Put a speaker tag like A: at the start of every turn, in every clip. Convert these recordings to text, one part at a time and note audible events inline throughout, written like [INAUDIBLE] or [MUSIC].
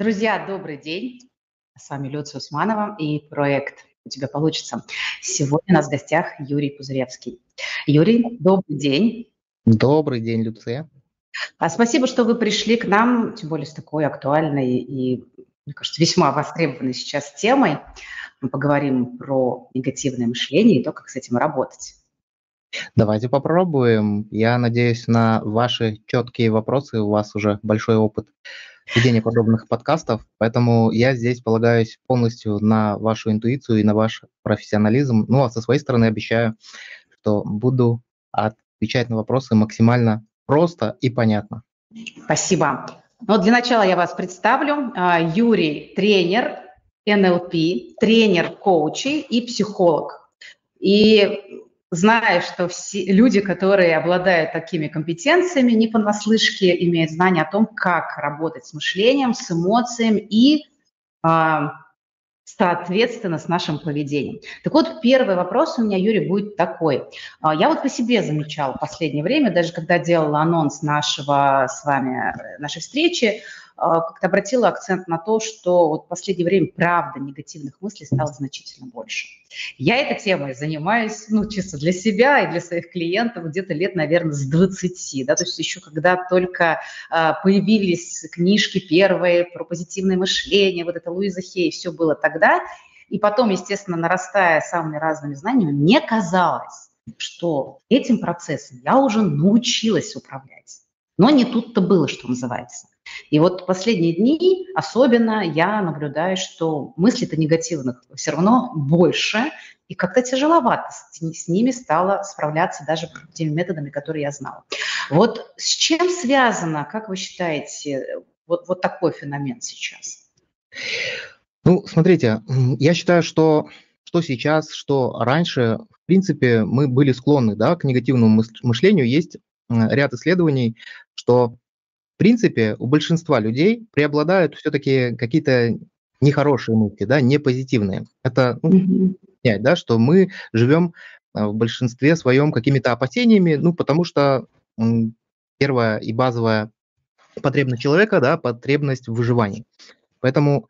A: Друзья, добрый день. С вами Люция Усманова и проект «У тебя получится». Сегодня у нас в гостях Юрий Пузыревский. Юрий, добрый день.
B: Добрый день, Люция.
A: А спасибо, что вы пришли к нам, тем более с такой актуальной и, мне кажется, весьма востребованной сейчас темой. Мы поговорим про негативное мышление и то, как с этим работать.
B: Давайте попробуем. Я надеюсь на ваши четкие вопросы. У вас уже большой опыт ведения подобных подкастов, поэтому я здесь полагаюсь полностью на вашу интуицию и на ваш профессионализм. Ну, а со своей стороны обещаю, что буду отвечать на вопросы максимально просто и понятно.
A: Спасибо. Ну, для начала я вас представлю. А, Юрий – тренер НЛП, тренер коучей и психолог. И зная, что все люди, которые обладают такими компетенциями, не понаслышке имеют знания о том, как работать с мышлением, с эмоциями и, а, соответственно, с нашим поведением. Так вот, первый вопрос у меня, Юрий, будет такой. А, я вот по себе замечала в последнее время, даже когда делала анонс нашего с вами, э, нашей встречи, как-то обратила акцент на то, что вот в последнее время, правда, негативных мыслей стало значительно больше. Я этой темой занимаюсь, ну, чисто для себя и для своих клиентов где-то лет, наверное, с 20, да, то есть еще когда только а, появились книжки первые про позитивное мышление, вот это Луиза Хей, все было тогда, и потом, естественно, нарастая самыми разными знаниями, мне казалось, что этим процессом я уже научилась управлять. Но не тут-то было, что называется. И вот последние дни особенно я наблюдаю, что мыслей-то негативных все равно больше, и как-то тяжеловато с, с ними стало справляться даже теми методами, которые я знала. Вот с чем связано, как вы считаете, вот, вот такой феномен сейчас?
B: Ну, смотрите, я считаю, что что сейчас, что раньше, в принципе, мы были склонны да, к негативному мышлению. Есть ряд исследований, что принципе, у большинства людей преобладают все-таки какие-то нехорошие мысли, да, не позитивные. Это ну, понять, да, что мы живем а, в большинстве своем какими-то опасениями, ну, потому что первая и базовая потребность человека, да, потребность в выживании. Поэтому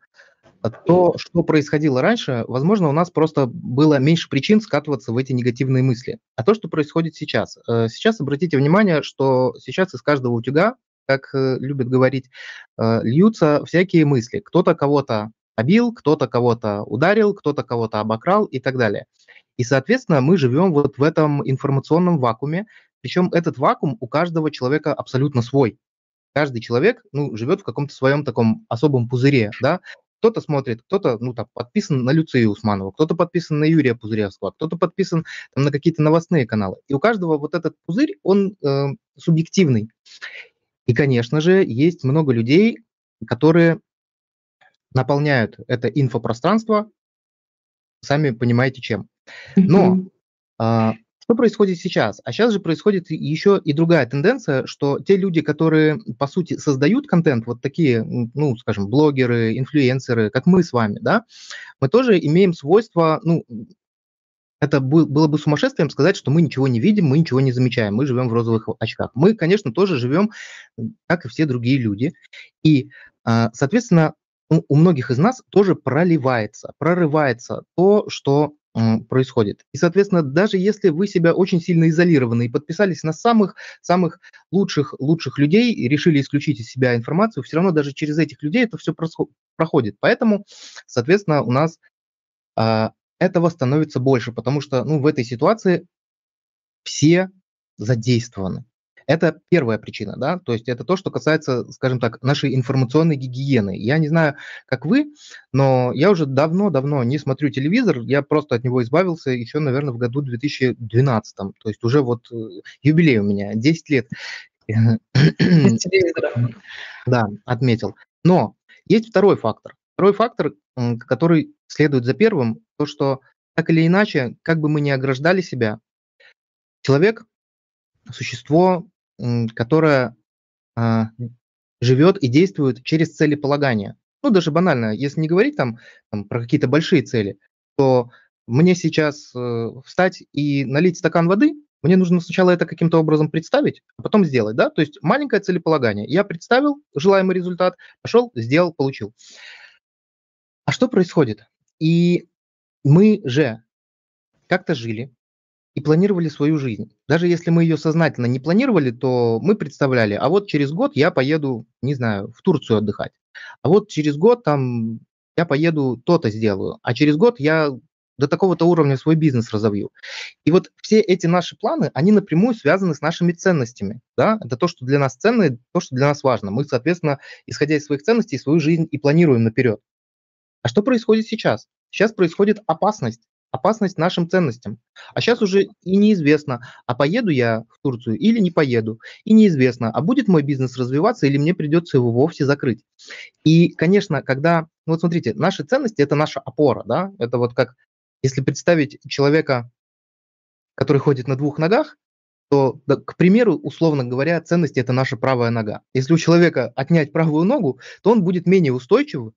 B: то, что происходило раньше, возможно, у нас просто было меньше причин скатываться в эти негативные мысли. А то, что происходит сейчас. Э, сейчас обратите внимание, что сейчас из каждого утюга как э, любят говорить, э, льются всякие мысли. Кто-то кого-то побил, кто-то кого-то ударил, кто-то кого-то обокрал и так далее. И, соответственно, мы живем вот в этом информационном вакууме, причем этот вакуум у каждого человека абсолютно свой. Каждый человек ну, живет в каком-то своем таком особом пузыре, да, кто-то смотрит, кто-то ну, там, подписан на Люцию Усманова, кто-то подписан на Юрия Пузыревского, кто-то подписан там, на какие-то новостные каналы. И у каждого вот этот пузырь, он э, субъективный. И, конечно же, есть много людей, которые наполняют это инфопространство, сами понимаете чем. Но а, что происходит сейчас? А сейчас же происходит еще и другая тенденция, что те люди, которые, по сути, создают контент, вот такие, ну, скажем, блогеры, инфлюенсеры, как мы с вами, да, мы тоже имеем свойство, ну, это было бы сумасшествием сказать, что мы ничего не видим, мы ничего не замечаем, мы живем в розовых очках. Мы, конечно, тоже живем, как и все другие люди. И, а, соответственно, у многих из нас тоже проливается, прорывается то, что происходит. И, соответственно, даже если вы себя очень сильно изолированы и подписались на самых самых лучших лучших людей и решили исключить из себя информацию, все равно даже через этих людей это все проходит. Поэтому, соответственно, у нас а, этого становится больше, потому что ну, в этой ситуации все задействованы. Это первая причина, да, то есть это то, что касается, скажем так, нашей информационной гигиены. Я не знаю, как вы, но я уже давно-давно не смотрю телевизор, я просто от него избавился еще, наверное, в году 2012, то есть уже вот э, юбилей у меня, 10 лет. [COUGHS] Да, отметил. Но есть второй фактор. Второй фактор, который следует за первым, то, что так или иначе, как бы мы ни ограждали себя, человек – существо, которое а, живет и действует через целеполагание. Ну, даже банально, если не говорить там, там про какие-то большие цели, то мне сейчас э, встать и налить стакан воды, Мне нужно сначала это каким-то образом представить, а потом сделать, да? То есть маленькое целеполагание. Я представил желаемый результат, пошел, сделал, получил. А что происходит? И мы же как-то жили и планировали свою жизнь. Даже если мы ее сознательно не планировали, то мы представляли, а вот через год я поеду, не знаю, в Турцию отдыхать. А вот через год там я поеду то-то сделаю, а через год я до такого-то уровня свой бизнес разовью. И вот все эти наши планы, они напрямую связаны с нашими ценностями. Да? Это то, что для нас ценно, то, что для нас важно. Мы, соответственно, исходя из своих ценностей, свою жизнь и планируем наперед. А что происходит сейчас? Сейчас происходит опасность. Опасность нашим ценностям. А сейчас уже и неизвестно, а поеду я в Турцию или не поеду. И неизвестно, а будет мой бизнес развиваться или мне придется его вовсе закрыть. И, конечно, когда... Ну вот смотрите, наши ценности – это наша опора, да? Это вот как, если представить человека, который ходит на двух ногах, то, к примеру, условно говоря, ценности – это наша правая нога. Если у человека отнять правую ногу, то он будет менее устойчив,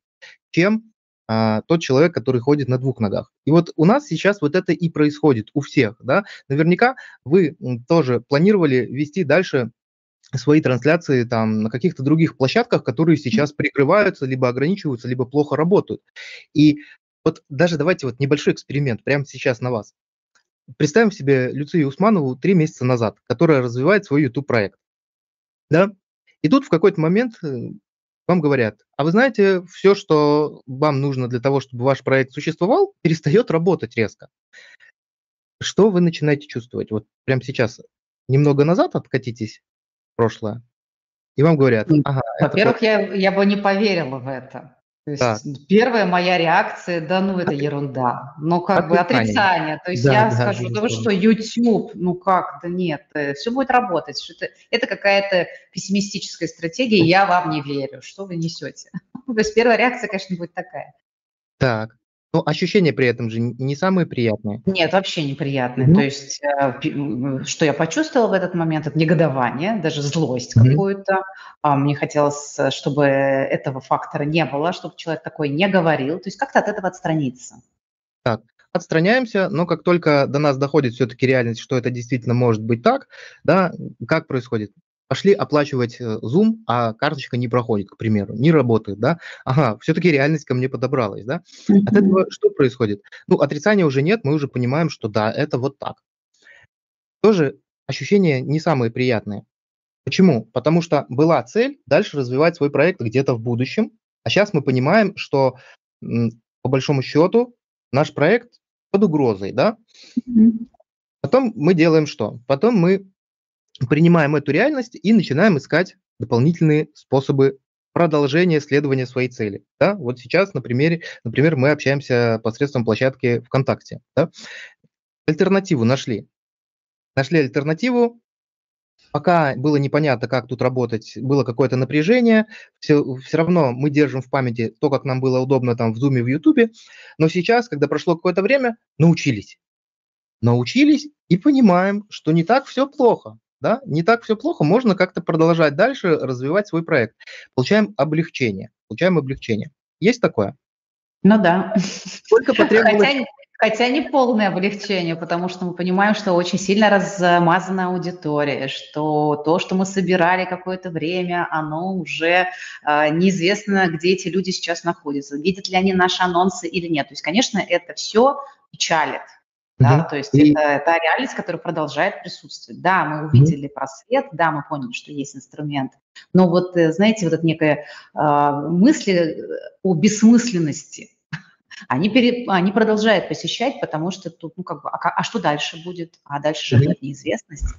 B: чем а, тот человек, который ходит на двух ногах. И вот у нас сейчас вот это и происходит у всех. Да? Наверняка вы тоже планировали вести дальше свои трансляции там на каких-то других площадках, которые сейчас прикрываются, либо ограничиваются, либо плохо работают. И вот даже давайте вот небольшой эксперимент прямо сейчас на вас. Представим себе Люцию Усманову три месяца назад, которая развивает свой YouTube-проект. Да? И тут в какой-то момент э, вам говорят, а вы знаете, все, что вам нужно для того, чтобы ваш проект существовал, перестает работать резко. Что вы начинаете чувствовать? Вот прямо сейчас немного назад откатитесь в прошлое, и вам говорят,
A: ага. Во-первых, я, я бы не поверила в это. То есть так. первая моя реакция, да ну это ерунда, ну как отрицание. бы отрицание. То есть да, я да, скажу, да вы что, YouTube, ну как, да нет, э, все будет работать. Что это, это какая-то пессимистическая стратегия, я вам не верю, что вы несете. [LAUGHS] То есть первая реакция, конечно, будет такая.
B: Так, но ощущения при этом же не самые приятные.
A: Нет, вообще неприятные. Mm-hmm. То есть, э, что я почувствовала в этот момент, это негодование, даже злость mm-hmm. какую-то. А, мне хотелось, чтобы этого фактора не было, чтобы человек такой не говорил. То есть как-то от этого отстраниться.
B: Так, отстраняемся, но как только до нас доходит все-таки реальность, что это действительно может быть так, да, как происходит? Пошли оплачивать э, Zoom, а карточка не проходит, к примеру, не работает, да, ага, все-таки реальность ко мне подобралась, да. От этого что происходит? Ну, отрицания уже нет, мы уже понимаем, что да, это вот так. Тоже ощущения не самые приятные. Почему? Потому что была цель дальше развивать свой проект где-то в будущем, а сейчас мы понимаем, что по большому счету наш проект под угрозой, да. Потом мы делаем что? Потом мы принимаем эту реальность и начинаем искать дополнительные способы продолжения следования своей цели. Да? Вот сейчас, например, например, мы общаемся посредством площадки ВКонтакте. Да? Альтернативу нашли. Нашли альтернативу, Пока было непонятно, как тут работать, было какое-то напряжение, все, все равно мы держим в памяти то, как нам было удобно там в Zoom, в YouTube, но сейчас, когда прошло какое-то время, научились. Научились и понимаем, что не так все плохо да, не так все плохо, можно как-то продолжать дальше развивать свой проект. Получаем облегчение, получаем облегчение. Есть такое?
A: Ну да. Сколько [LAUGHS] потребовалось... Хотя, хотя не полное облегчение, потому что мы понимаем, что очень сильно размазана аудитория, что то, что мы собирали какое-то время, оно уже э, неизвестно, где эти люди сейчас находятся, видят ли они наши анонсы или нет. То есть, конечно, это все печалит, да, то есть и... это та реальность, которая продолжает присутствовать. Да, мы увидели угу. просвет, да, мы поняли, что есть инструмент, но вот, э, знаете, вот это некая э, мысли э, о бессмысленности, [LAUGHS] они, пере, они продолжают посещать, потому что тут, ну, как бы, а, а что дальше будет? А дальше же будет неизвестность.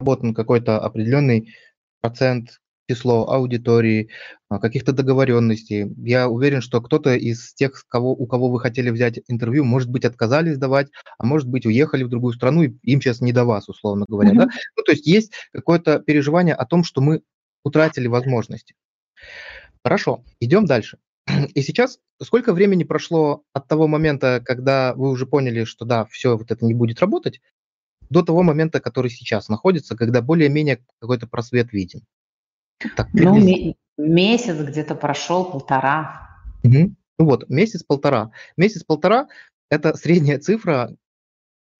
B: Работан какой-то определенный процент число аудитории, а, каких-то договоренностей. Я уверен, что кто-то из тех, кого, у кого вы хотели взять интервью, может быть, отказались давать, а может быть, уехали в другую страну, и им сейчас не до вас, условно говоря. Mm-hmm. Да? Ну, то есть есть какое-то переживание о том, что мы утратили возможности. Хорошо, идем дальше. И сейчас сколько времени прошло от того момента, когда вы уже поняли, что да, все вот это не будет работать, до того момента, который сейчас находится, когда более-менее какой-то просвет виден?
A: Так, ну, месяц где-то прошел, полтора.
B: Угу. Ну вот, месяц-полтора. Месяц-полтора – это средняя цифра,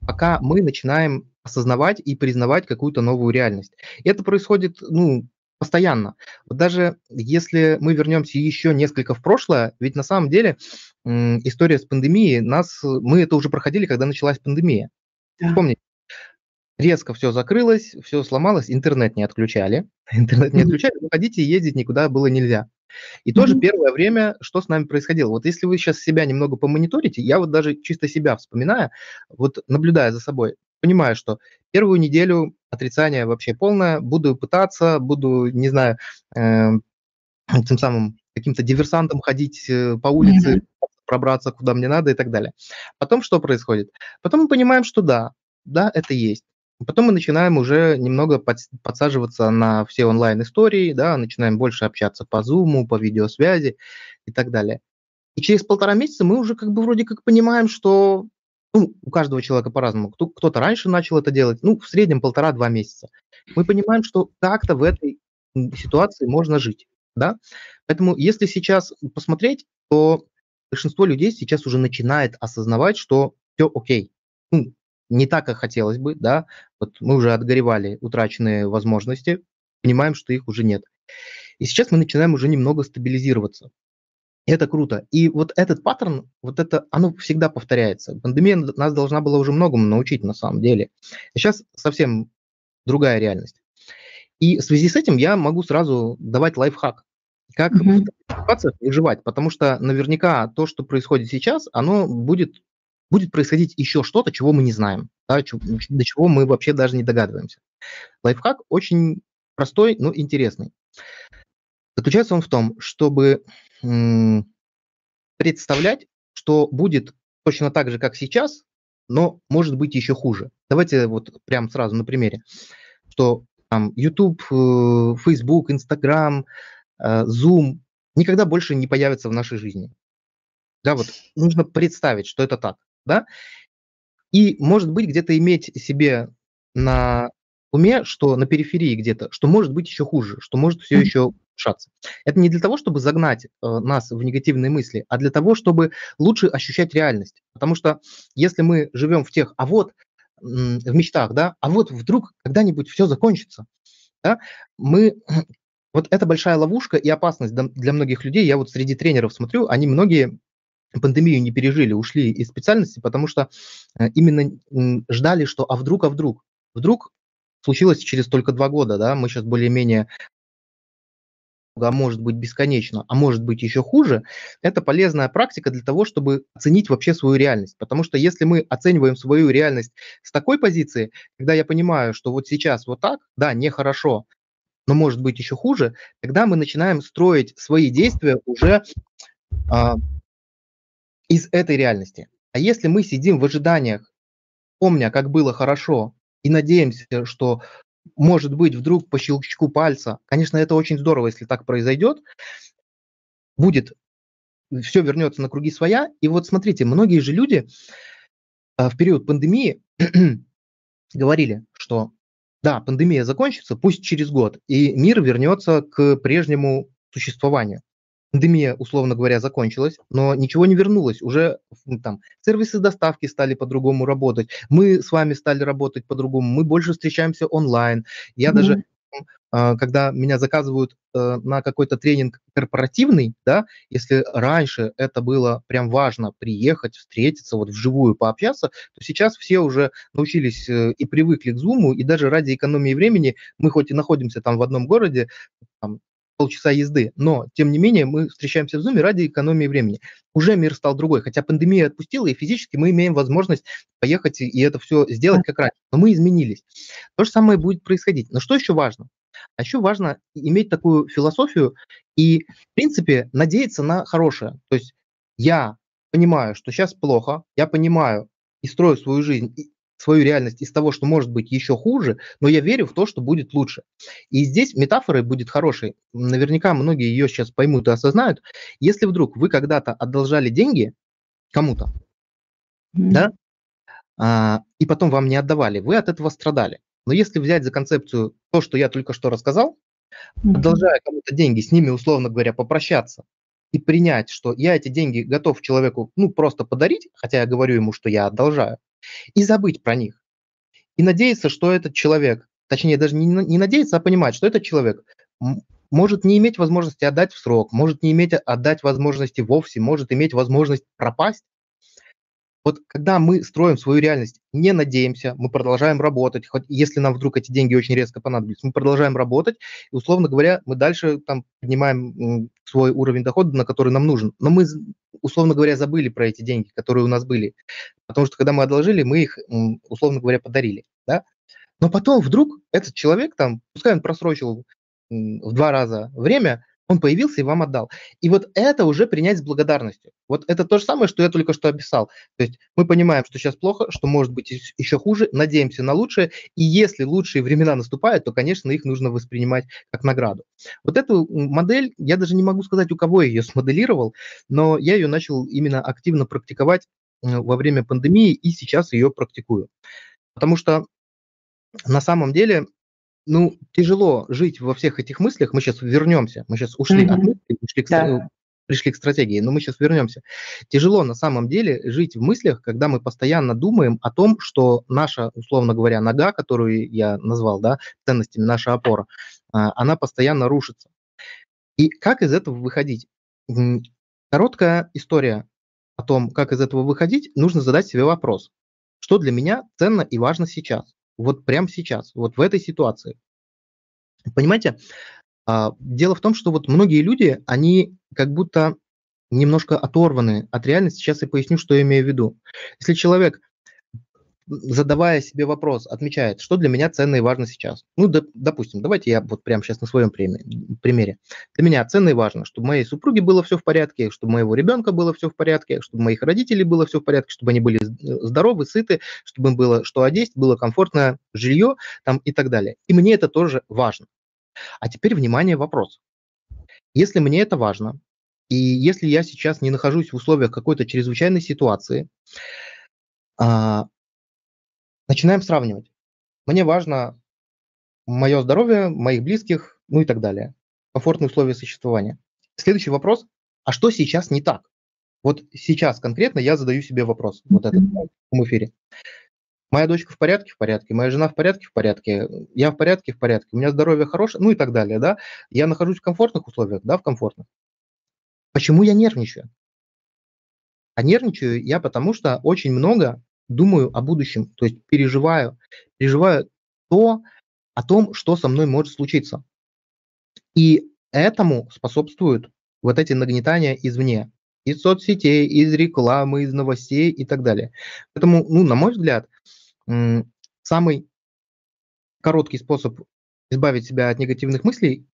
B: пока мы начинаем осознавать и признавать какую-то новую реальность. И это происходит, ну, постоянно. Вот даже если мы вернемся еще несколько в прошлое, ведь на самом деле история с пандемией, нас, мы это уже проходили, когда началась пандемия. Да. Помните, резко все закрылось, все сломалось, интернет не отключали. [LAUGHS] Интернет не отключали, выходить и ездить никуда было нельзя. И тоже первое время, что с нами происходило. Вот если вы сейчас себя немного помониторите, я вот даже чисто себя вспоминая, вот наблюдая за собой, понимаю, что первую неделю отрицание вообще полное, буду пытаться, буду, не знаю, э, тем самым каким-то диверсантом ходить э, по улице, mm-hmm. пробраться куда мне надо и так далее. Потом что происходит? Потом мы понимаем, что да, да, это есть. Потом мы начинаем уже немного подсаживаться на все онлайн-истории, да, начинаем больше общаться по Zoom, по видеосвязи и так далее. И через полтора месяца мы уже как бы вроде как понимаем, что ну, у каждого человека по-разному. Кто-то раньше начал это делать, ну, в среднем полтора-два месяца. Мы понимаем, что как-то в этой ситуации можно жить, да. Поэтому если сейчас посмотреть, то большинство людей сейчас уже начинает осознавать, что все окей. Ну, не так, как хотелось бы, да. Вот мы уже отгоревали утраченные возможности, понимаем, что их уже нет. И сейчас мы начинаем уже немного стабилизироваться. Это круто. И вот этот паттерн, вот это, оно всегда повторяется. Пандемия нас должна была уже многому научить на самом деле. сейчас совсем другая реальность. И в связи с этим я могу сразу давать лайфхак, как mm-hmm. в ситуациях выживать, потому что наверняка то, что происходит сейчас, оно будет, будет происходить еще что-то, чего мы не знаем, да, до чего мы вообще даже не догадываемся. Лайфхак очень простой, но интересный. Заключается он в том, чтобы представлять, что будет точно так же, как сейчас, но может быть еще хуже. Давайте вот прям сразу на примере, что там YouTube, э, Facebook, Instagram, э, Zoom никогда больше не появятся в нашей жизни. Да, вот нужно представить, что это так, да, и может быть где-то иметь себе на уме, что на периферии где-то, что может быть еще хуже, что может все еще улучшаться. Это не для того, чтобы загнать э, нас в негативные мысли, а для того, чтобы лучше ощущать реальность. Потому что если мы живем в тех, а вот в мечтах, да, а вот вдруг когда-нибудь все закончится, да, мы [CLEARS THROAT] вот это большая ловушка и опасность для многих людей. Я вот среди тренеров смотрю, они многие пандемию не пережили, ушли из специальности, потому что э, именно ждали, что а вдруг, а вдруг, вдруг случилось через только два года, да, мы сейчас более-менее а может быть бесконечно, а может быть еще хуже, это полезная практика для того, чтобы оценить вообще свою реальность. Потому что если мы оцениваем свою реальность с такой позиции, когда я понимаю, что вот сейчас вот так, да, нехорошо, но может быть еще хуже, тогда мы начинаем строить свои действия уже а, из этой реальности. А если мы сидим в ожиданиях, помня, как было хорошо, и надеемся, что может быть, вдруг по щелчку пальца, конечно, это очень здорово, если так произойдет, будет, все вернется на круги своя. И вот смотрите, многие же люди а, в период пандемии [CLEARS THROAT] говорили, что да, пандемия закончится, пусть через год, и мир вернется к прежнему существованию пандемия, условно говоря, закончилась, но ничего не вернулось. Уже там сервисы доставки стали по-другому работать, мы с вами стали работать по-другому, мы больше встречаемся онлайн. Я mm-hmm. даже а, когда меня заказывают э, на какой-то тренинг корпоративный, да, если раньше это было прям важно приехать, встретиться, вот вживую пообщаться, то сейчас все уже научились э, и привыкли к Zoom, и даже ради экономии времени мы хоть и находимся там в одном городе, там, полчаса езды, но, тем не менее, мы встречаемся в Zoom ради экономии времени. Уже мир стал другой, хотя пандемия отпустила, и физически мы имеем возможность поехать и это все сделать как раньше, но мы изменились. То же самое будет происходить. Но что еще важно? А еще важно иметь такую философию и, в принципе, надеяться на хорошее. То есть я понимаю, что сейчас плохо, я понимаю и строю свою жизнь свою реальность из того, что может быть еще хуже, но я верю в то, что будет лучше. И здесь метафора будет хорошей. Наверняка многие ее сейчас поймут и осознают. Если вдруг вы когда-то одолжали деньги кому-то, mm-hmm. да, а, и потом вам не отдавали, вы от этого страдали. Но если взять за концепцию то, что я только что рассказал, mm-hmm. одолжая кому-то деньги, с ними, условно говоря, попрощаться, и принять, что я эти деньги готов человеку, ну, просто подарить, хотя я говорю ему, что я одолжаю, и забыть про них. И надеяться, что этот человек, точнее, даже не, не надеяться, а понимать, что этот человек может не иметь возможности отдать в срок, может не иметь отдать возможности вовсе, может иметь возможность пропасть, вот когда мы строим свою реальность, не надеемся, мы продолжаем работать, хоть если нам вдруг эти деньги очень резко понадобятся, мы продолжаем работать, и, условно говоря, мы дальше там поднимаем свой уровень дохода, на который нам нужен. Но мы, условно говоря, забыли про эти деньги, которые у нас были. Потому что когда мы одолжили, мы их, условно говоря, подарили. Да? Но потом вдруг этот человек, там, пускай он просрочил в два раза время, он появился и вам отдал. И вот это уже принять с благодарностью. Вот это то же самое, что я только что описал. То есть мы понимаем, что сейчас плохо, что может быть еще хуже, надеемся на лучшее, и если лучшие времена наступают, то, конечно, их нужно воспринимать как награду. Вот эту модель, я даже не могу сказать, у кого я ее смоделировал, но я ее начал именно активно практиковать во время пандемии и сейчас ее практикую. Потому что на самом деле ну, тяжело жить во всех этих мыслях. Мы сейчас вернемся. Мы сейчас ушли mm-hmm. от мыслей, пришли к, да. пришли к стратегии, но мы сейчас вернемся. Тяжело на самом деле жить в мыслях, когда мы постоянно думаем о том, что наша, условно говоря, нога, которую я назвал, да, ценностями, наша опора, а, она постоянно рушится. И как из этого выходить? Короткая история о том, как из этого выходить, нужно задать себе вопрос. Что для меня ценно и важно сейчас? Вот прямо сейчас, вот в этой ситуации. Понимаете, а, дело в том, что вот многие люди, они как будто немножко оторваны от реальности. Сейчас я поясню, что я имею в виду. Если человек задавая себе вопрос, отмечает, что для меня ценно и важно сейчас. Ну, да, допустим, давайте я вот прямо сейчас на своем примере. Для меня ценно и важно, чтобы моей супруге было все в порядке, чтобы моего ребенка было все в порядке, чтобы моих родителей было все в порядке, чтобы они были здоровы, сыты, чтобы им было что одеть, было комфортное жилье там и так далее. И мне это тоже важно. А теперь, внимание, вопрос. Если мне это важно, и если я сейчас не нахожусь в условиях какой-то чрезвычайной ситуации, а, Начинаем сравнивать. Мне важно мое здоровье, моих близких, ну и так далее. Комфортные условия существования. Следующий вопрос. А что сейчас не так? Вот сейчас конкретно я задаю себе вопрос, вот этот в эфире. Моя дочка в порядке? В порядке. Моя жена в порядке? В порядке. Я в порядке? В порядке. У меня здоровье хорошее? Ну и так далее, да? Я нахожусь в комфортных условиях? Да, в комфортных. Почему я нервничаю? А нервничаю я потому, что очень много думаю о будущем, то есть переживаю, переживаю то, о том, что со мной может случиться. И этому способствуют вот эти нагнетания извне, из соцсетей, из рекламы, из новостей и так далее. Поэтому, ну, на мой взгляд, самый короткий способ избавить себя от негативных мыслей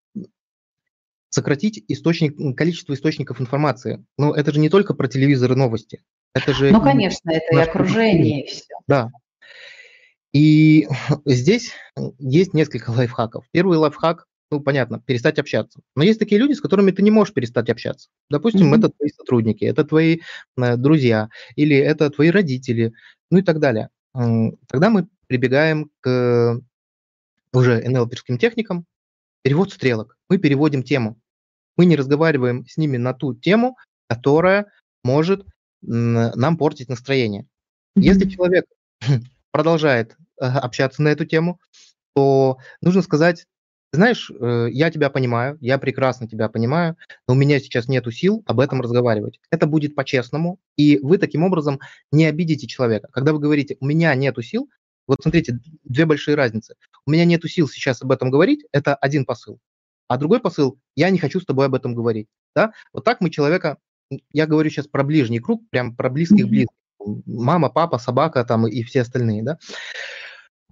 B: сократить источник, количество источников информации. Но это же не только про телевизор и новости. Это же...
A: Ну, конечно, это и окружение, и все.
B: Да. И [LAUGHS] здесь есть несколько лайфхаков. Первый лайфхак, ну, понятно, перестать общаться. Но есть такие люди, с которыми ты не можешь перестать общаться. Допустим, mm-hmm. это твои сотрудники, это твои э, друзья, или это твои родители, ну и так далее. Тогда мы прибегаем к уже НЛПерским техникам, перевод стрелок. Мы переводим тему. Мы не разговариваем с ними на ту тему, которая может нам портить настроение. Если человек [CLEARS THROAT] продолжает э, общаться на эту тему, то нужно сказать, знаешь, э, я тебя понимаю, я прекрасно тебя понимаю, но у меня сейчас нет сил об этом разговаривать. Это будет по-честному, и вы таким образом не обидите человека. Когда вы говорите, у меня нет сил, вот смотрите, две большие разницы. У меня нет сил сейчас об этом говорить, это один посыл. А другой посыл, я не хочу с тобой об этом говорить. Да? Вот так мы человека я говорю сейчас про ближний круг, прям про близких близких. Мама, папа, собака там и все остальные, да.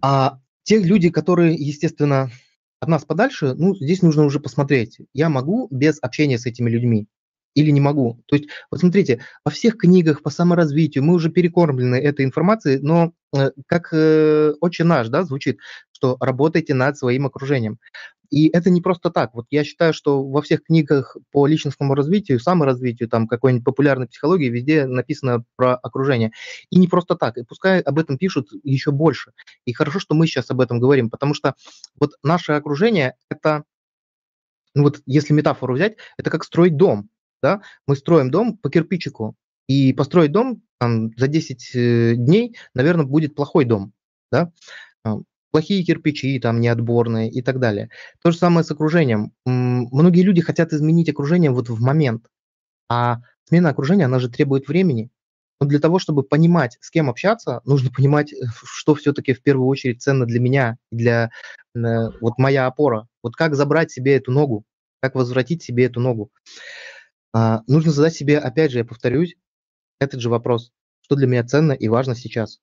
B: А те люди, которые, естественно, от нас подальше, ну, здесь нужно уже посмотреть. Я могу без общения с этими людьми или не могу. То есть, вот смотрите, во всех книгах по саморазвитию мы уже перекормлены этой информацией, но э, как э, очень наш, да, звучит, что работайте над своим окружением. И это не просто так. Вот я считаю, что во всех книгах по личностному развитию, саморазвитию, там какой-нибудь популярной психологии везде написано про окружение. И не просто так. И пускай об этом пишут еще больше. И хорошо, что мы сейчас об этом говорим, потому что вот наше окружение – это, ну вот если метафору взять, это как строить дом. да, мы строим дом по кирпичику, и построить дом там, за 10 э, дней, наверное, будет плохой дом, да, плохие кирпичи, там, неотборные и так далее. То же самое с окружением. Многие люди хотят изменить окружение вот в момент, а смена окружения, она же требует времени. Но для того, чтобы понимать, с кем общаться, нужно [LAUGHS] понимать, что все-таки в первую очередь ценно для меня, для э, вот моя опора. Вот как забрать себе эту ногу, как возвратить себе эту ногу. А, нужно задать себе, опять же, я повторюсь, этот же вопрос, что для меня ценно и важно сейчас.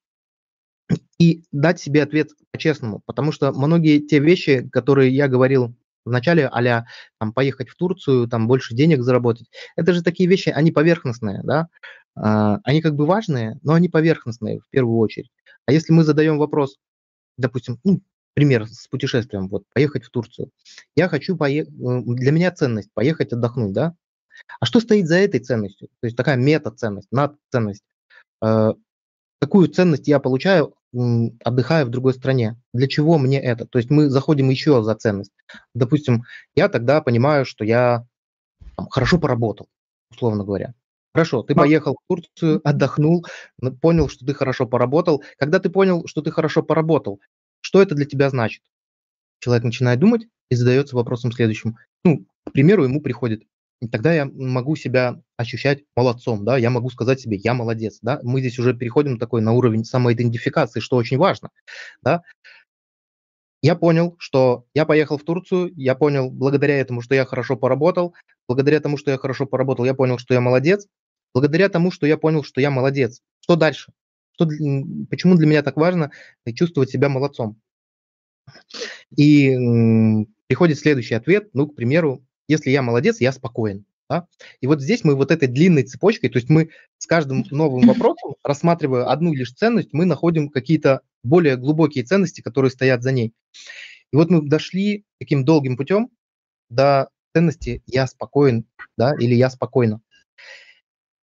B: И дать себе ответ по-честному, потому что многие те вещи, которые я говорил вначале, а там, поехать в Турцию, там больше денег заработать, это же такие вещи, они поверхностные, да, а, они как бы важные, но они поверхностные в первую очередь. А если мы задаем вопрос, допустим, ну, пример с путешествием, вот поехать в Турцию. Я хочу поехать, для меня ценность поехать отдохнуть, да? А что стоит за этой ценностью? То есть такая мета-ценность, над-ценность. Какую ценность я получаю, отдыхая в другой стране? Для чего мне это? То есть мы заходим еще за ценность. Допустим, я тогда понимаю, что я там, хорошо поработал, условно говоря. Хорошо, ты поехал в Турцию, отдохнул, понял, что ты хорошо поработал. Когда ты понял, что ты хорошо поработал, что это для тебя значит? Человек начинает думать и задается вопросом следующим. Ну, к примеру, ему приходит тогда я могу себя ощущать молодцом, да, я могу сказать себе, я молодец, да, мы здесь уже переходим такой на уровень самоидентификации, что очень важно, да. Я понял, что я поехал в Турцию, я понял благодаря этому, что я хорошо поработал, благодаря тому, что я хорошо поработал, я понял, что я молодец, благодаря тому, что я понял, что я молодец. Что дальше? Что, почему для меня так важно чувствовать себя молодцом? И приходит следующий ответ, ну, к примеру, если я молодец, я спокоен. Да? И вот здесь мы вот этой длинной цепочкой, то есть мы с каждым новым вопросом, рассматривая одну лишь ценность, мы находим какие-то более глубокие ценности, которые стоят за ней. И вот мы дошли таким долгим путем до ценности «я спокоен» да, или «я спокойно».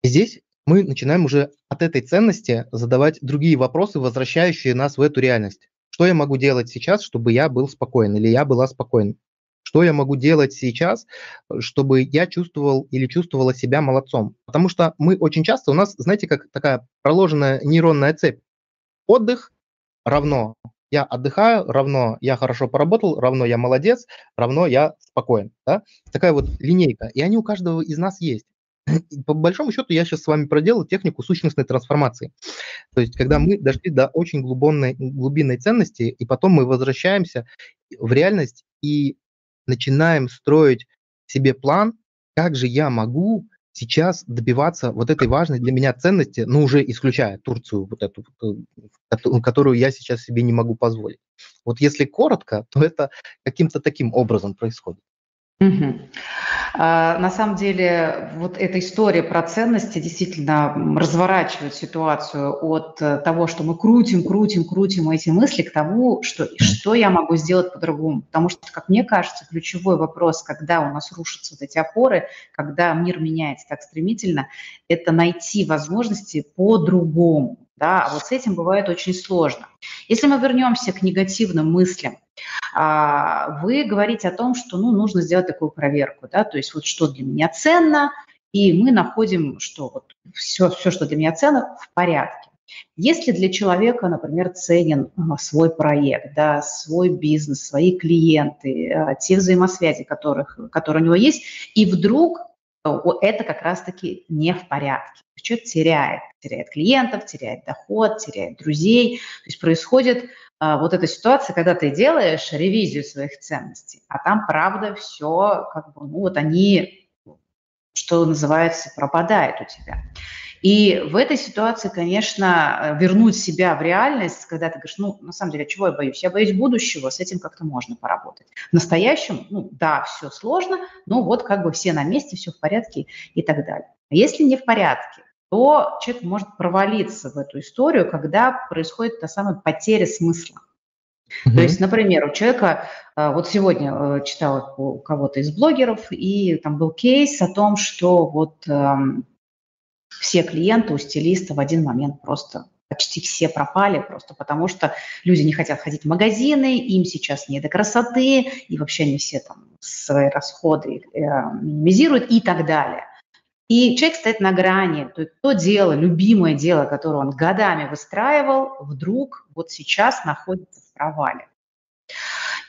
B: И здесь мы начинаем уже от этой ценности задавать другие вопросы, возвращающие нас в эту реальность. Что я могу делать сейчас, чтобы я был спокоен или я была спокойна? Что я могу делать сейчас, чтобы я чувствовал или чувствовала себя молодцом? Потому что мы очень часто, у нас, знаете, как такая проложенная нейронная цепь. Отдых равно я отдыхаю, равно я хорошо поработал, равно я молодец, равно я спокоен. Да? Такая вот линейка. И они у каждого из нас есть. [LAUGHS] По большому счету я сейчас с вами проделал технику сущностной трансформации. То есть когда мы дошли до очень глубинной, глубинной ценности, и потом мы возвращаемся в реальность и начинаем строить себе план, как же я могу сейчас добиваться вот этой важной для меня ценности, ну, уже исключая Турцию, вот эту, э, которую я сейчас себе не могу позволить. Вот если коротко, то это каким-то таким образом происходит.
A: Угу. А, на самом деле, вот эта история про ценности действительно разворачивает ситуацию от э, того, что мы крутим, крутим, крутим эти мысли, к тому, что, что я могу сделать по-другому. Потому что, как мне кажется, ключевой вопрос, когда у нас рушатся вот эти опоры, когда мир меняется так стремительно, это найти возможности по-другому. Да? А вот с этим бывает очень сложно. Если мы вернемся к негативным мыслям, а, вы говорите о том, что ну, нужно сделать такую проверку, да, то есть вот что для меня ценно, и мы находим, что вот все, все, что для меня ценно, в порядке. Если для человека, например, ценен а, свой проект, да, свой бизнес, свои клиенты, а, те взаимосвязи, которых, которые у него есть, и вдруг это как раз-таки не в порядке. Человек теряет, теряет клиентов, теряет доход, теряет друзей. То есть происходит а, вот эта ситуация, когда ты делаешь ревизию своих ценностей, а там, правда, все как бы, ну вот они, что называется, пропадают у тебя. И в этой ситуации, конечно, вернуть себя в реальность, когда ты говоришь, ну, на самом деле, чего я боюсь? Я боюсь будущего, с этим как-то можно поработать. В настоящем, ну, да, все сложно, но вот как бы все на месте, все в порядке и так далее. А если не в порядке, то человек может провалиться в эту историю, когда происходит та самая потеря смысла. То есть, например, у человека, а, вот сегодня э, читала у кого-то из блогеров, и там был кейс о том, что вот эм, все клиенты у стилиста в один момент просто почти все пропали, просто потому что люди не хотят ходить в магазины, им сейчас не до красоты, и вообще они все там свои расходы э, минимизируют и так далее. И человек стоит на грани, то, то дело, любимое дело, которое он годами выстраивал, вдруг вот сейчас находится провале.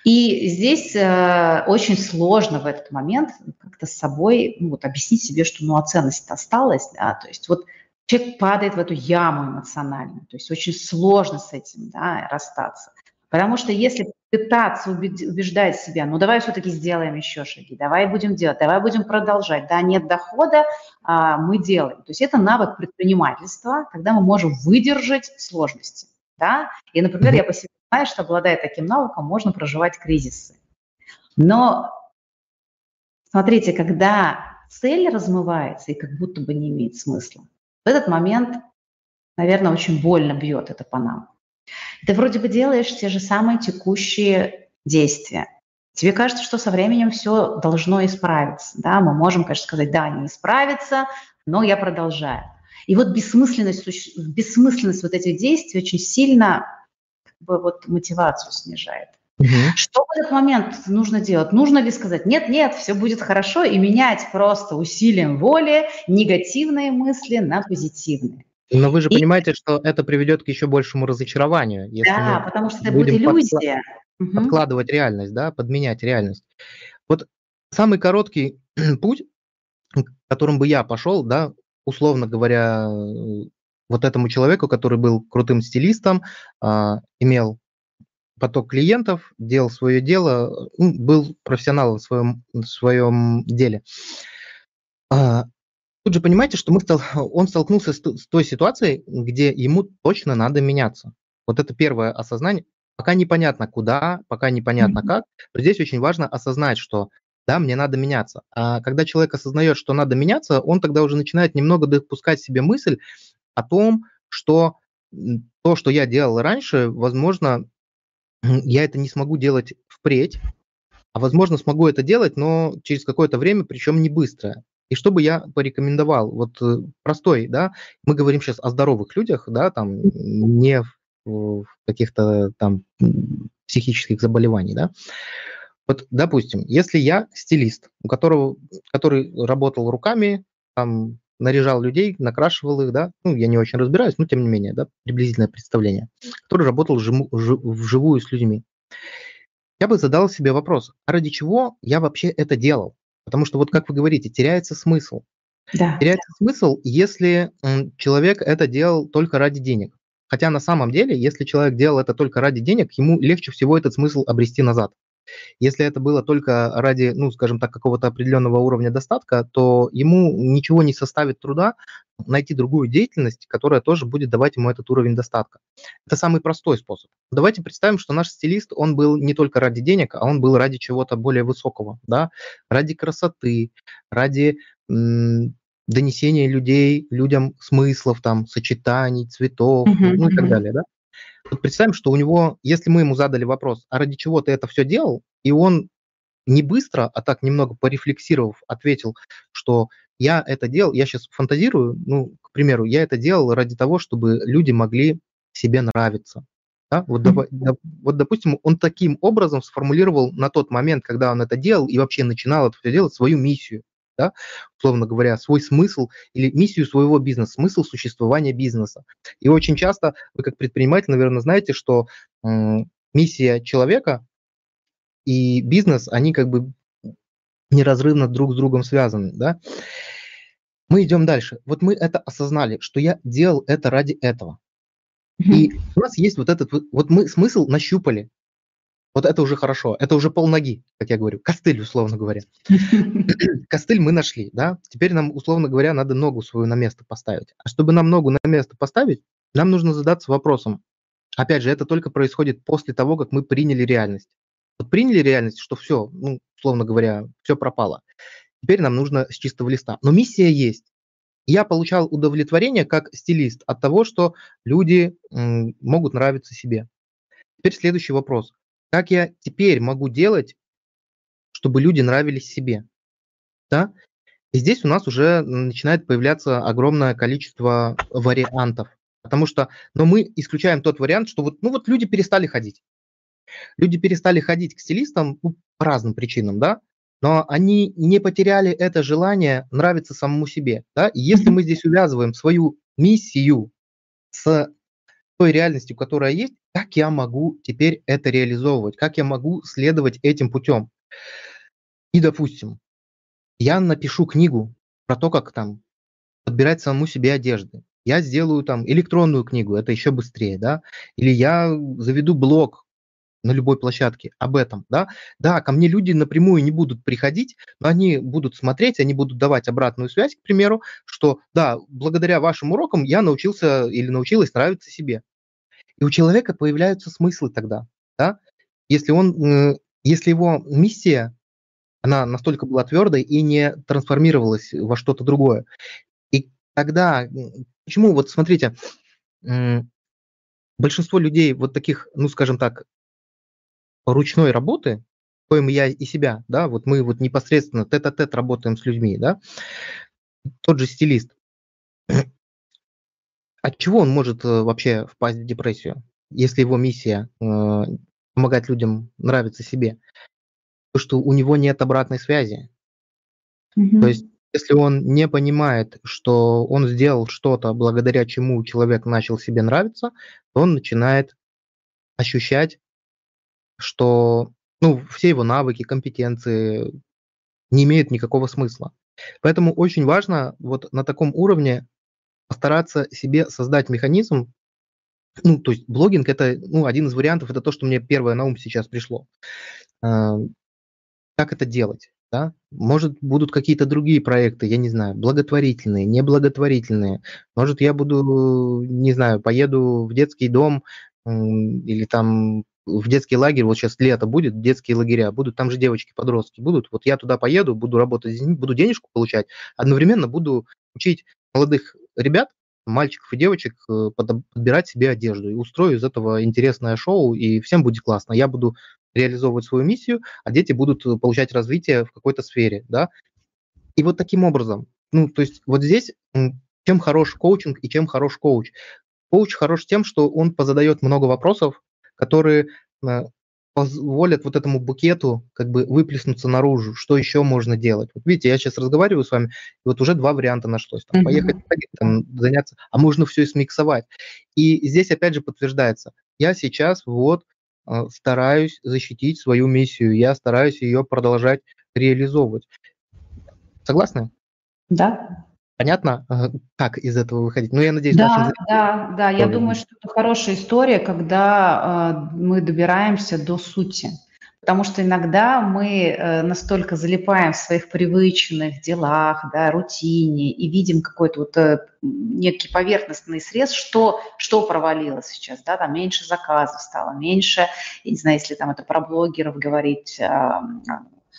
A: И здесь э, очень сложно в этот момент как-то с собой ну, вот, объяснить себе, что ну, а ценность осталась. Да? То есть вот человек падает в эту яму эмоциональную, то есть очень сложно с этим да, расстаться. Потому что если пытаться убеждать себя, ну давай все-таки сделаем еще шаги, давай будем делать, давай будем продолжать, да, нет дохода, а, мы делаем. То есть это навык предпринимательства, когда мы можем выдержать сложности. Да? И, например, я по себе знаю, что обладая таким навыком, можно проживать кризисы. Но смотрите, когда цель размывается и как будто бы не имеет смысла, в этот момент, наверное, очень больно бьет это по нам. Ты вроде бы делаешь те же самые текущие действия. Тебе кажется, что со временем все должно исправиться. Да? Мы можем, конечно, сказать, да, не исправится, но я продолжаю. И вот бессмысленность, бессмысленность вот этих действий очень сильно бы, вот, мотивацию снижает. Угу. Что в этот момент нужно делать? Нужно ли сказать, нет, нет, все будет хорошо, и менять просто усилием воли негативные мысли на позитивные?
B: Но вы же и... понимаете, что это приведет к еще большему разочарованию.
A: Если да, потому что это будет иллюзия.
B: Подкла- подкладывать реальность, да, подменять реальность. Вот самый короткий [CLEARS THROAT] путь, которым бы я пошел, да, условно говоря, вот этому человеку, который был крутым стилистом, а, имел поток клиентов, делал свое дело, ну, был профессионалом в своем, в своем деле. А, Тут же понимаете, что мы стал, [LAUGHS] он столкнулся с, с той ситуацией, где ему точно надо меняться. Вот это первое осознание. Пока непонятно куда, пока непонятно mm-hmm. как, но здесь очень важно осознать, что да, мне надо меняться. А когда человек осознает, что надо меняться, он тогда уже начинает немного допускать себе мысль о том, что то, что я делал раньше, возможно, [CLEARS THROAT] я это не смогу делать впредь, а возможно, смогу это делать, но через какое-то время, причем не быстро. И что бы я порекомендовал? Вот э, простой, да, мы говорим сейчас о здоровых людях, да, там не в каких-то там психических заболеваний, да. Вот, допустим, если я стилист, у которого, который работал руками, там, наряжал людей, накрашивал их, да, ну, я не очень разбираюсь, но тем не менее, да, приблизительное представление, который работал жиму, жив, вживую с людьми. Я бы задал себе вопрос, а ради чего я вообще это делал? Потому что вот как вы говорите, теряется смысл. Да. Теряется смысл, если человек это делал только ради денег. Хотя на самом деле, если человек делал это только ради денег, ему легче всего этот смысл обрести назад. Если это было только ради, ну, скажем так, какого-то определенного уровня достатка, то ему ничего не составит труда найти другую деятельность, которая тоже будет давать ему этот уровень достатка. Это самый простой способ. Давайте представим, что наш стилист, он был не только ради денег, а он был ради чего-то более высокого, да, ради красоты, ради м- донесения людей, людям смыслов, там, сочетаний, цветов, mm-hmm. ну и так далее, да. Вот представим, что у него, если мы ему задали вопрос, а ради чего ты это все делал, и он не быстро, а так немного порефлексировав, ответил, что я это делал, я сейчас фантазирую, ну, к примеру, я это делал ради того, чтобы люди могли себе нравиться. Да? Вот, mm-hmm. вот, допустим, он таким образом сформулировал на тот момент, когда он это делал и вообще начинал это все делать, свою миссию да, условно говоря, свой смысл или миссию своего бизнеса, смысл существования бизнеса. И очень часто вы как предприниматель, наверное, знаете, что э, миссия человека и бизнес, они как бы неразрывно друг с другом связаны, да. Мы идем дальше. Вот мы это осознали, что я делал это ради этого. И у нас есть вот этот, вот мы смысл нащупали, вот это уже хорошо, это уже полноги, как я говорю, костыль, условно говоря. [LAUGHS] Костыль мы нашли, да, теперь нам, условно говоря, надо ногу свою на место поставить. А чтобы нам ногу на место поставить, нам нужно задаться вопросом. Опять же, это только происходит после того, как мы приняли реальность. Вот приняли реальность, что все, ну, условно говоря, все пропало. Теперь нам нужно с чистого листа. Но миссия есть. Я получал удовлетворение как стилист от того, что люди могут нравиться себе. Теперь следующий вопрос. Как я теперь могу делать, чтобы люди нравились себе? Да? И здесь у нас уже начинает появляться огромное количество вариантов. Потому что, но мы исключаем тот вариант, что вот, ну вот люди перестали ходить. Люди перестали ходить к стилистам ну, по разным причинам, да. но они не потеряли это желание нравиться самому себе. Да? И если мы здесь увязываем свою миссию с той реальностью, которая есть, как я могу теперь это реализовывать, как я могу следовать этим путем. И, допустим, я напишу книгу про то, как там подбирать самому себе одежды. Я сделаю там электронную книгу, это еще быстрее, да, или я заведу блог на любой площадке об этом, да. Да, ко мне люди напрямую не будут приходить, но они будут смотреть, они будут давать обратную связь, к примеру, что да, благодаря вашим урокам я научился или научилась нравиться себе. И у человека появляются смыслы тогда, да. Если он, если его миссия она настолько была твердой и не трансформировалась во что-то другое. И тогда, почему, вот смотрите, большинство людей вот таких, ну, скажем так, ручной работы, коим я и себя, да, вот мы вот непосредственно тет-а-тет работаем с людьми, да, тот же стилист, от чего он может э, вообще впасть в депрессию, если его миссия э, помогать людям нравиться себе? То, что у него нет обратной связи. Mm-hmm. То есть, если он не понимает, что он сделал что-то, благодаря чему человек начал себе нравиться, то он начинает ощущать что ну, все его навыки, компетенции не имеют никакого смысла. Поэтому очень важно вот на таком уровне постараться себе создать механизм, ну, то есть блогинг это, ну, один из вариантов, это то, что мне первое на ум сейчас пришло. А, как это делать? Да? Может, будут какие-то другие проекты, я не знаю, благотворительные, неблаготворительные. Может, я буду, не знаю, поеду в детский дом или там в детский лагерь, вот сейчас лето будет, детские лагеря, будут там же девочки-подростки, будут, вот я туда поеду, буду работать, буду денежку получать, одновременно буду учить молодых ребят, мальчиков и девочек э, подбирать себе одежду и устрою из этого интересное шоу, и всем будет классно. Я буду реализовывать свою миссию, а дети будут э, получать развитие в какой-то сфере, да. И вот таким образом, ну, то есть вот здесь чем хорош коучинг и чем хорош коуч. Коуч хорош тем, что он позадает много вопросов, которые э, позволят вот этому букету как бы выплеснуться наружу, что еще можно делать. Вот видите, я сейчас разговариваю с вами, и вот уже два варианта нашлось. Там, mm-hmm. Поехать, там, заняться, а можно все и смиксовать. И здесь опять же подтверждается, я сейчас вот э, стараюсь защитить свою миссию, я стараюсь ее продолжать реализовывать. Согласны?
A: Да.
B: Понятно, как из этого выходить? Ну, я надеюсь,
A: да, да, да. Я думаю, что это хорошая история, когда э, мы добираемся до сути. Потому что иногда мы э, настолько залипаем в своих привычных делах, да, рутине и видим какой-то вот э, некий поверхностный срез, что, что провалилось сейчас, да, там меньше заказов стало, меньше, я не знаю, если там это про блогеров говорить, э,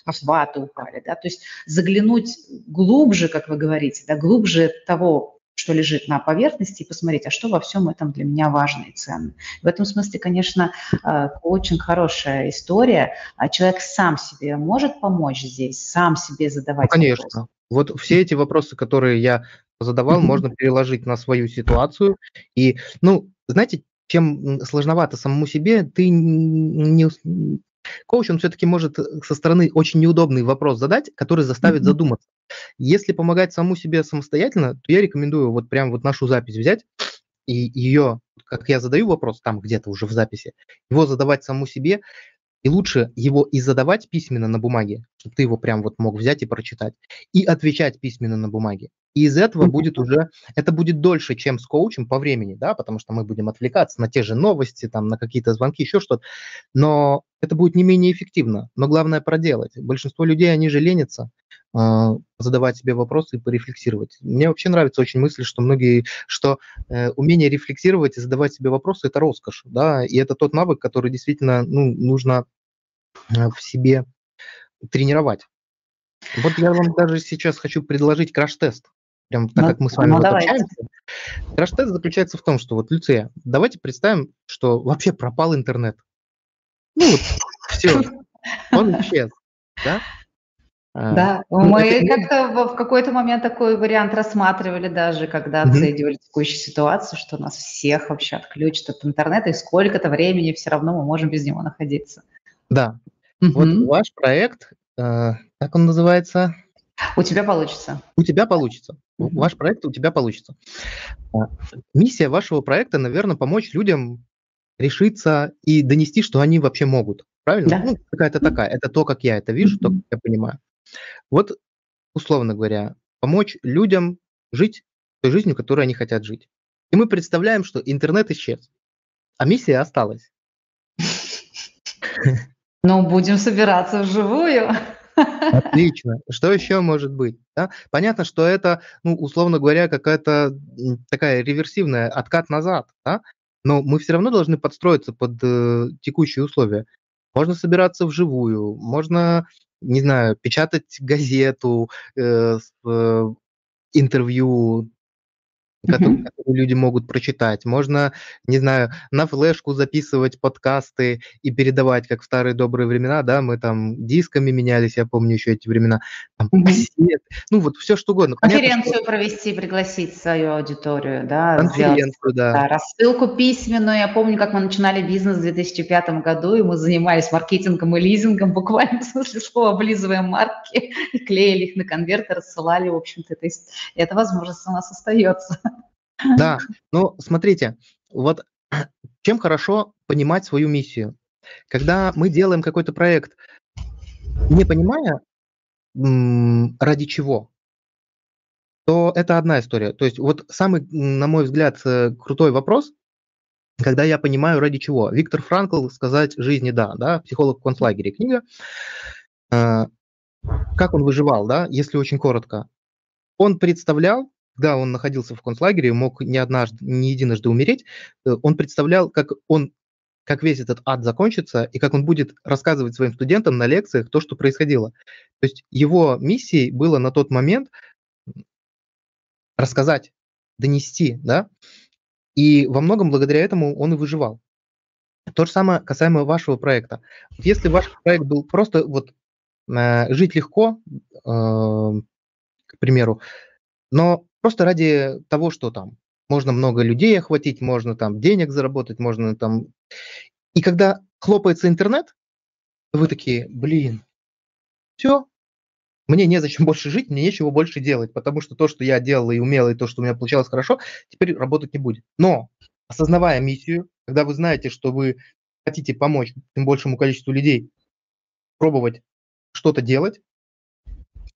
A: охваты упали, да, то есть заглянуть глубже, как вы говорите, да, глубже того, что лежит на поверхности, и посмотреть, а что во всем этом для меня важно и ценно. В этом смысле, конечно, э, очень хорошая история. А человек сам себе может помочь здесь, сам себе задавать
B: ну, Конечно. Вопросы. Вот все эти вопросы, которые я задавал, можно переложить на свою ситуацию. И, ну, знаете, чем сложновато самому себе, ты не, Коуч, он все-таки может э, со стороны очень неудобный вопрос задать, который заставит mm-hmm. задуматься. Если помогать самому себе самостоятельно, то я рекомендую вот прям вот нашу запись взять и ее, как я задаю вопрос там где-то уже в записи, его задавать самому себе, и лучше его и задавать письменно на бумаге, чтобы ты его прям вот мог взять и прочитать, и отвечать письменно на бумаге. И из этого будет уже, это будет дольше, чем с коучем по времени, да, потому что мы будем отвлекаться на те же новости, там, на какие-то звонки, еще что-то. Но это будет не менее эффективно. Но главное проделать. Большинство людей, они же ленятся э, задавать себе вопросы и порефлексировать. Мне вообще нравится очень мысль, что многие, что э, умение рефлексировать и задавать себе вопросы – это роскошь, да, и это тот навык, который действительно, ну, нужно э, в себе тренировать. Вот я вам даже сейчас хочу предложить краш-тест прям так ну, как мы с вами ну, вот общаемся. Краш-тест заключается в том, что вот, Люция, давайте представим, что вообще пропал интернет. Ну вот, все, он исчез, да?
A: А, да, ну, мы как-то в какой-то момент такой вариант рассматривали даже, когда оценивали mm-hmm. текущую ситуацию, что нас всех вообще отключат от интернета, и сколько-то времени все равно мы можем без него находиться.
B: Да. Вот ваш проект э, как он называется?
A: У тебя получится.
B: У тебя получится. Mm-hmm. Ваш проект у тебя получится. А, миссия вашего проекта, наверное, помочь людям решиться и донести, что они вообще могут. Правильно? Да. Ну, какая-то такая. Это то, как я это вижу, то, как я понимаю. Вот, условно говоря, помочь людям жить той жизнью, которой они хотят жить. И мы представляем, что интернет исчез, а миссия осталась. [LAUGHS]
A: Ну, будем собираться вживую.
B: Отлично. Что еще может быть? Да? Понятно, что это, ну, условно говоря, какая-то такая реверсивная откат назад, да? но мы все равно должны подстроиться под э, текущие условия. Можно собираться вживую, можно, не знаю, печатать газету, э, с, э, интервью которые, которые люди могут прочитать. Можно, не знаю, на флешку записывать подкасты и передавать, как в старые добрые времена, да, мы там дисками менялись, я помню еще эти времена, там, кассет, ну вот все что угодно.
A: Конференцию Понятно, провести, пригласить свою аудиторию, да,
B: Конференцию, сделать, да. да.
A: Рассылку письменную, я помню, как мы начинали бизнес в 2005 году, и мы занимались маркетингом и лизингом, буквально [LAUGHS] в смысле слова, облизывая марки, клеили их на конверты, рассылали, в общем-то, это, это возможность у нас остается.
B: Да, ну смотрите, вот [CLEARS THROAT] чем хорошо понимать свою миссию. Когда мы делаем какой-то проект, не понимая, ради чего, то это одна история. То есть вот самый, на мой взгляд, э, крутой вопрос, когда я понимаю, ради чего. Виктор Франкл «Сказать жизни да», да, психолог в концлагере книга. Э, как он выживал, да, если очень коротко. Он представлял, когда он находился в концлагере, мог не однажды, не единожды умереть, э, он представлял, как он как весь этот ад закончится, и как он будет рассказывать своим студентам на лекциях то, что происходило. То есть его миссией было на тот момент рассказать, донести, да, и во многом благодаря этому он и выживал. То же самое касаемо вашего проекта. Если ваш проект был просто вот э, жить легко, э, к примеру, но Просто ради того, что там можно много людей охватить, можно там денег заработать, можно там... И когда хлопается интернет, вы такие, блин, все, мне незачем [LAUGHS] больше жить, мне нечего больше делать, потому что то, что я делал и умел, и то, что у меня получалось хорошо, теперь работать не будет. Но, осознавая миссию, когда вы знаете, что вы хотите помочь тем большему количеству людей пробовать что-то делать,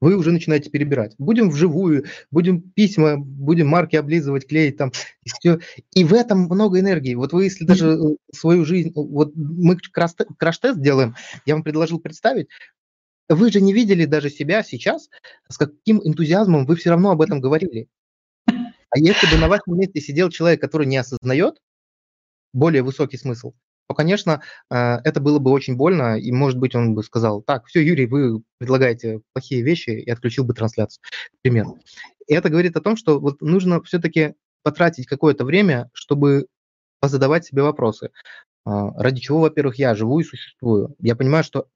B: вы уже начинаете перебирать. Будем вживую, будем письма, будем марки облизывать, клеить там, и все. И в этом много энергии. Вот вы, если даже э, свою жизнь, вот мы краш-тест делаем, я вам предложил представить, вы же не видели даже себя сейчас, с каким энтузиазмом вы все равно об этом говорили. А если бы на вашем месте сидел человек, который не осознает более высокий смысл, то, конечно, э, это было бы очень больно, и, может быть, он бы сказал, так, все, Юрий, вы предлагаете плохие вещи, и отключил бы трансляцию, к примеру. И это говорит о том, что вот нужно все-таки потратить какое-то время, чтобы позадавать себе вопросы. А, ради чего, во-первых, я живу и существую? Я понимаю, что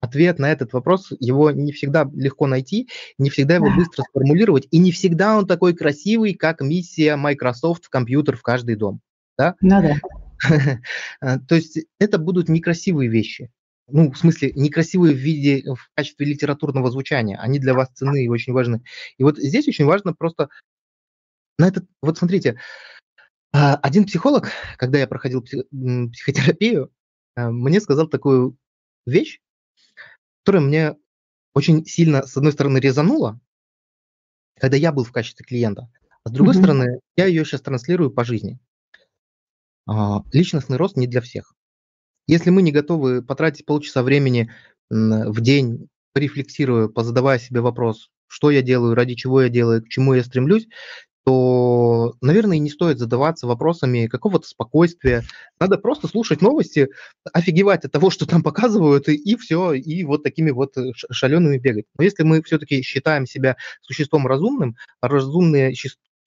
B: ответ на этот вопрос, его не всегда легко найти, не всегда его [LAUGHS] быстро сформулировать, и не всегда он такой красивый, как миссия Microsoft в компьютер в каждый дом. Да? Ну да. [LAUGHS] А, то есть это будут некрасивые вещи. Ну, в смысле, некрасивые в виде, в качестве литературного звучания. Они для вас ценны и очень важны. И вот здесь очень важно просто на этот, вот смотрите, а, один психолог, когда я проходил психотерапию, а, мне сказал такую вещь, которая мне очень сильно, с одной стороны, резанула, когда я был в качестве клиента, а с другой mm-hmm. стороны, я ее сейчас транслирую по жизни. А, личностный рост не для всех. Если мы не готовы потратить полчаса времени в день, порефлексируя, позадавая себе вопрос, что я делаю, ради чего я делаю, к чему я стремлюсь, то, наверное, не стоит задаваться вопросами какого-то спокойствия. Надо просто слушать новости, офигевать от того, что там показывают, и, и все, и вот такими вот э, шалеными бегать. Но если мы все-таки считаем себя существом разумным, а разумные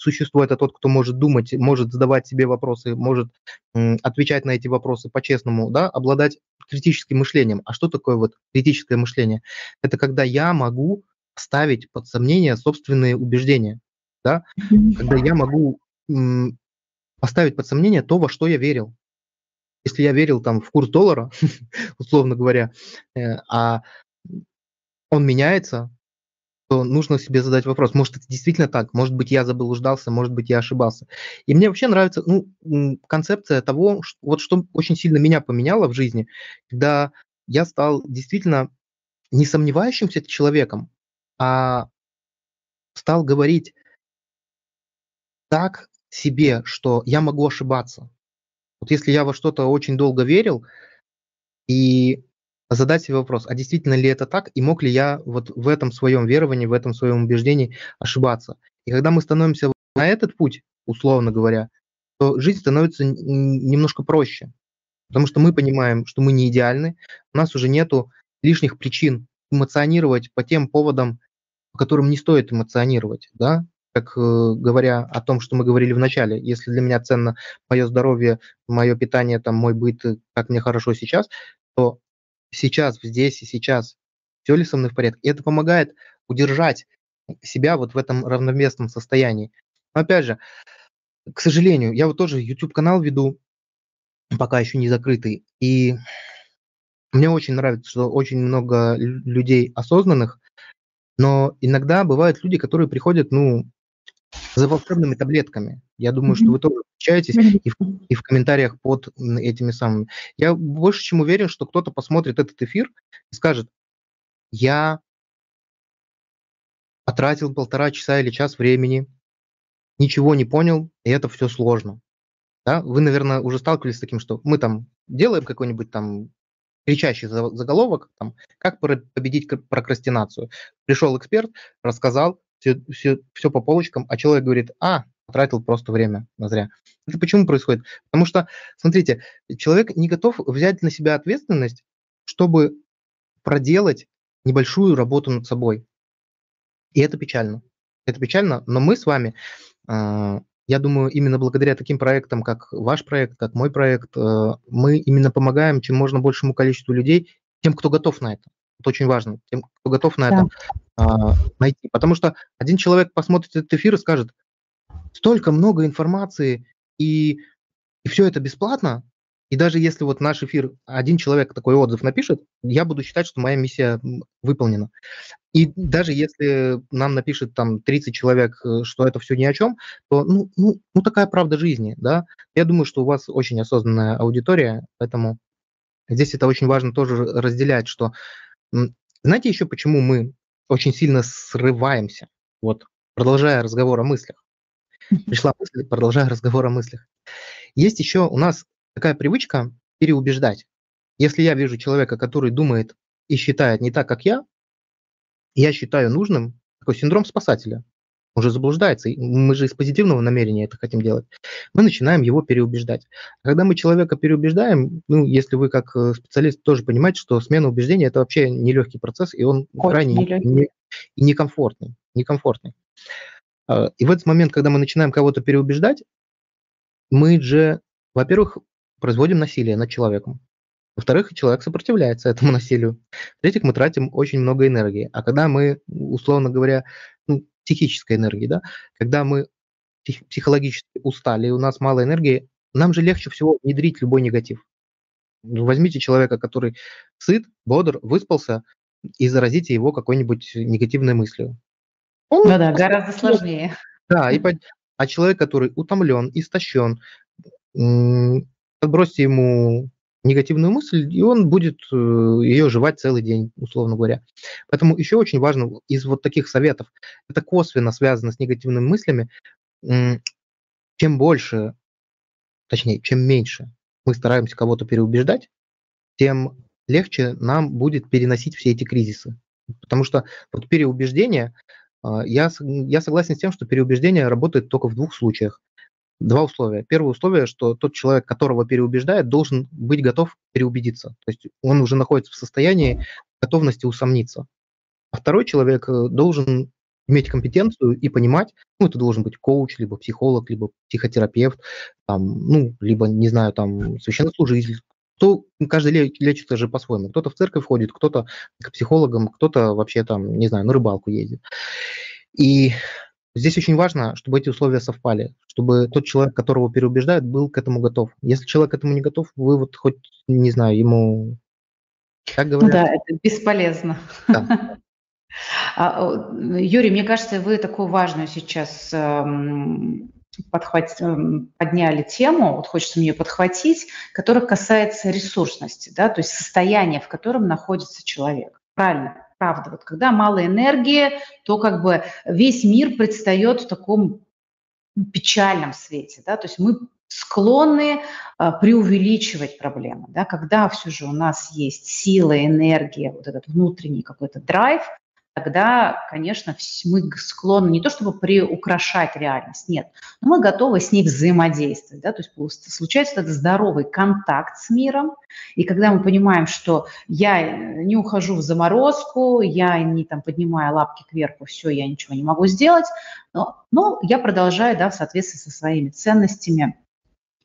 B: существо – это тот, кто может думать, может задавать себе вопросы, может отвечать на эти вопросы по-честному, да, обладать критическим мышлением. А что такое вот критическое мышление? Это когда я могу ставить под сомнение собственные убеждения, да, когда я могу поставить под сомнение то, во что я верил. Если я верил там в курс доллара, [LAUGHS] условно говоря, э, а он меняется, то нужно себе задать вопрос, может, это действительно так, может быть, я заблуждался, может быть, я ошибался. И мне вообще нравится ну, концепция того, что, вот что очень сильно меня поменяло в жизни, когда я стал действительно не сомневающимся человеком, а стал говорить так себе, что я могу ошибаться. Вот если я во что-то очень долго верил, и задать себе вопрос, а действительно ли это так, и мог ли я вот в этом своем веровании, в этом своем убеждении ошибаться. И когда мы становимся на этот путь, условно говоря, то жизнь становится немножко проще, потому что мы понимаем, что мы не идеальны, у нас уже нету лишних причин эмоционировать по тем поводам, по которым не стоит эмоционировать, да, как э, говоря о том, что мы говорили в начале, если для меня ценно мое здоровье, мое питание, там, мой быт, э, как мне хорошо сейчас, то сейчас, здесь и сейчас, все ли со мной в порядке. И это помогает удержать себя вот в этом равновесном состоянии. Но опять же, к сожалению, я вот тоже YouTube-канал веду, пока еще не закрытый, и мне очень нравится, что очень много людей осознанных, но иногда бывают люди, которые приходят, ну, за волшебными таблетками. Я думаю, что вы тоже встречаетесь и в, и в комментариях под этими самыми. Я больше чем уверен, что кто-то посмотрит этот эфир и скажет, я потратил полтора часа или час времени, ничего не понял, и это все сложно. Да? Вы, наверное, уже сталкивались с таким, что мы там делаем какой-нибудь там кричащий заголовок, там, как победить прокрастинацию. Пришел эксперт, рассказал, все, все, все по полочкам, а человек говорит, а, потратил просто время на зря. Это почему происходит? Потому что, смотрите, человек не готов взять на себя ответственность, чтобы проделать небольшую работу над собой. И это печально. Это печально, но мы с вами, а, я думаю, именно благодаря таким проектам, как ваш проект, как мой проект, э, мы именно помогаем чем можно большему количеству людей, тем, кто готов на это. Это очень важно, тем, кто готов на да. это а, найти. Потому что один человек посмотрит этот эфир и скажет, столько много информации, и, и все это бесплатно, и даже если вот наш эфир один человек такой отзыв напишет, я буду считать, что моя миссия выполнена. И даже если нам напишет там 30 человек, э, что это все ни о чем, то ну, ну, ну такая правда жизни, да. Я думаю, что у вас очень осознанная аудитория, поэтому здесь это очень важно тоже разделять, что знаете еще, почему мы очень сильно срываемся? Вот, продолжая разговор о мыслях. Пришла мысль, продолжая разговор о мыслях. Есть еще у нас такая привычка переубеждать. Если я вижу человека, который думает и считает не так, как я, я считаю нужным такой синдром спасателя уже заблуждается. Мы же из позитивного намерения это хотим делать. Мы начинаем его переубеждать. Когда мы человека переубеждаем, ну, если вы как э, специалист тоже понимаете, что смена убеждения – это вообще нелегкий процесс, и он Очень крайне нелегкий. не, и некомфортный. некомфортный. А, и в этот момент, когда мы начинаем кого-то переубеждать, мы же, во-первых, производим насилие над человеком. Во-вторых, человек сопротивляется этому [LAUGHS] насилию. В-третьих, мы тратим очень много энергии. А когда мы, условно говоря, психической энергии, да, когда мы психологически устали, и у нас мало энергии, нам же легче всего внедрить любой негатив. Возьмите человека, который сыт, бодр, выспался, и заразите его какой-нибудь негативной мыслью.
A: Он ну да, гораздо сложнее.
B: Да, и, [LAUGHS] а человек, который утомлен, истощен, подбросьте ему негативную мысль, и он будет э, ее жевать целый день, условно говоря. Поэтому еще очень важно из вот таких советов, это косвенно связано с негативными мыслями, чем больше, точнее, чем меньше мы стараемся кого-то переубеждать, тем легче нам будет переносить все эти кризисы. Потому что вот переубеждение, а, я, я согласен с тем, что переубеждение работает только в двух случаях два условия. Первое условие, что тот человек, которого переубеждает, должен быть готов переубедиться. То есть он уже находится в состоянии готовности усомниться. А второй человек э, должен иметь компетенцию и понимать, ну, это должен быть коуч, либо психолог, либо психотерапевт, там, ну, либо, не знаю, там, священнослужитель. Кто, каждый лечится же по-своему. Кто-то в церковь ходит, кто-то к психологам, кто-то вообще там, не знаю, на рыбалку ездит. И Здесь очень важно, чтобы эти условия совпали, чтобы тот человек, которого переубеждают, был к этому готов. Если человек к этому не готов, вы вот хоть, не знаю, ему...
A: Как говорят? Ну да, это бесполезно. Да. [LAUGHS] А, Юрий, мне кажется, вы такую важную сейчас эм, подхват... Эм, подняли тему, вот хочется мне подхватить, которая касается ресурсности, да, то есть состояния, в котором находится человек. Правильно, правда. Вот когда мало энергии, то как бы весь мир предстает в таком печальном свете, да, то есть мы склонны а, преувеличивать проблемы, да, когда все же у нас есть сила, энергия, вот этот внутренний какой-то драйв, тогда, конечно, мы склонны не то чтобы приукрашать реальность, нет, но мы готовы с ней взаимодействовать. Да? То есть случается этот здоровый контакт с миром, и когда мы понимаем, что я не ухожу в заморозку, я не там, поднимаю лапки кверху, все, я ничего не могу сделать, но, но я продолжаю да, в соответствии со своими ценностями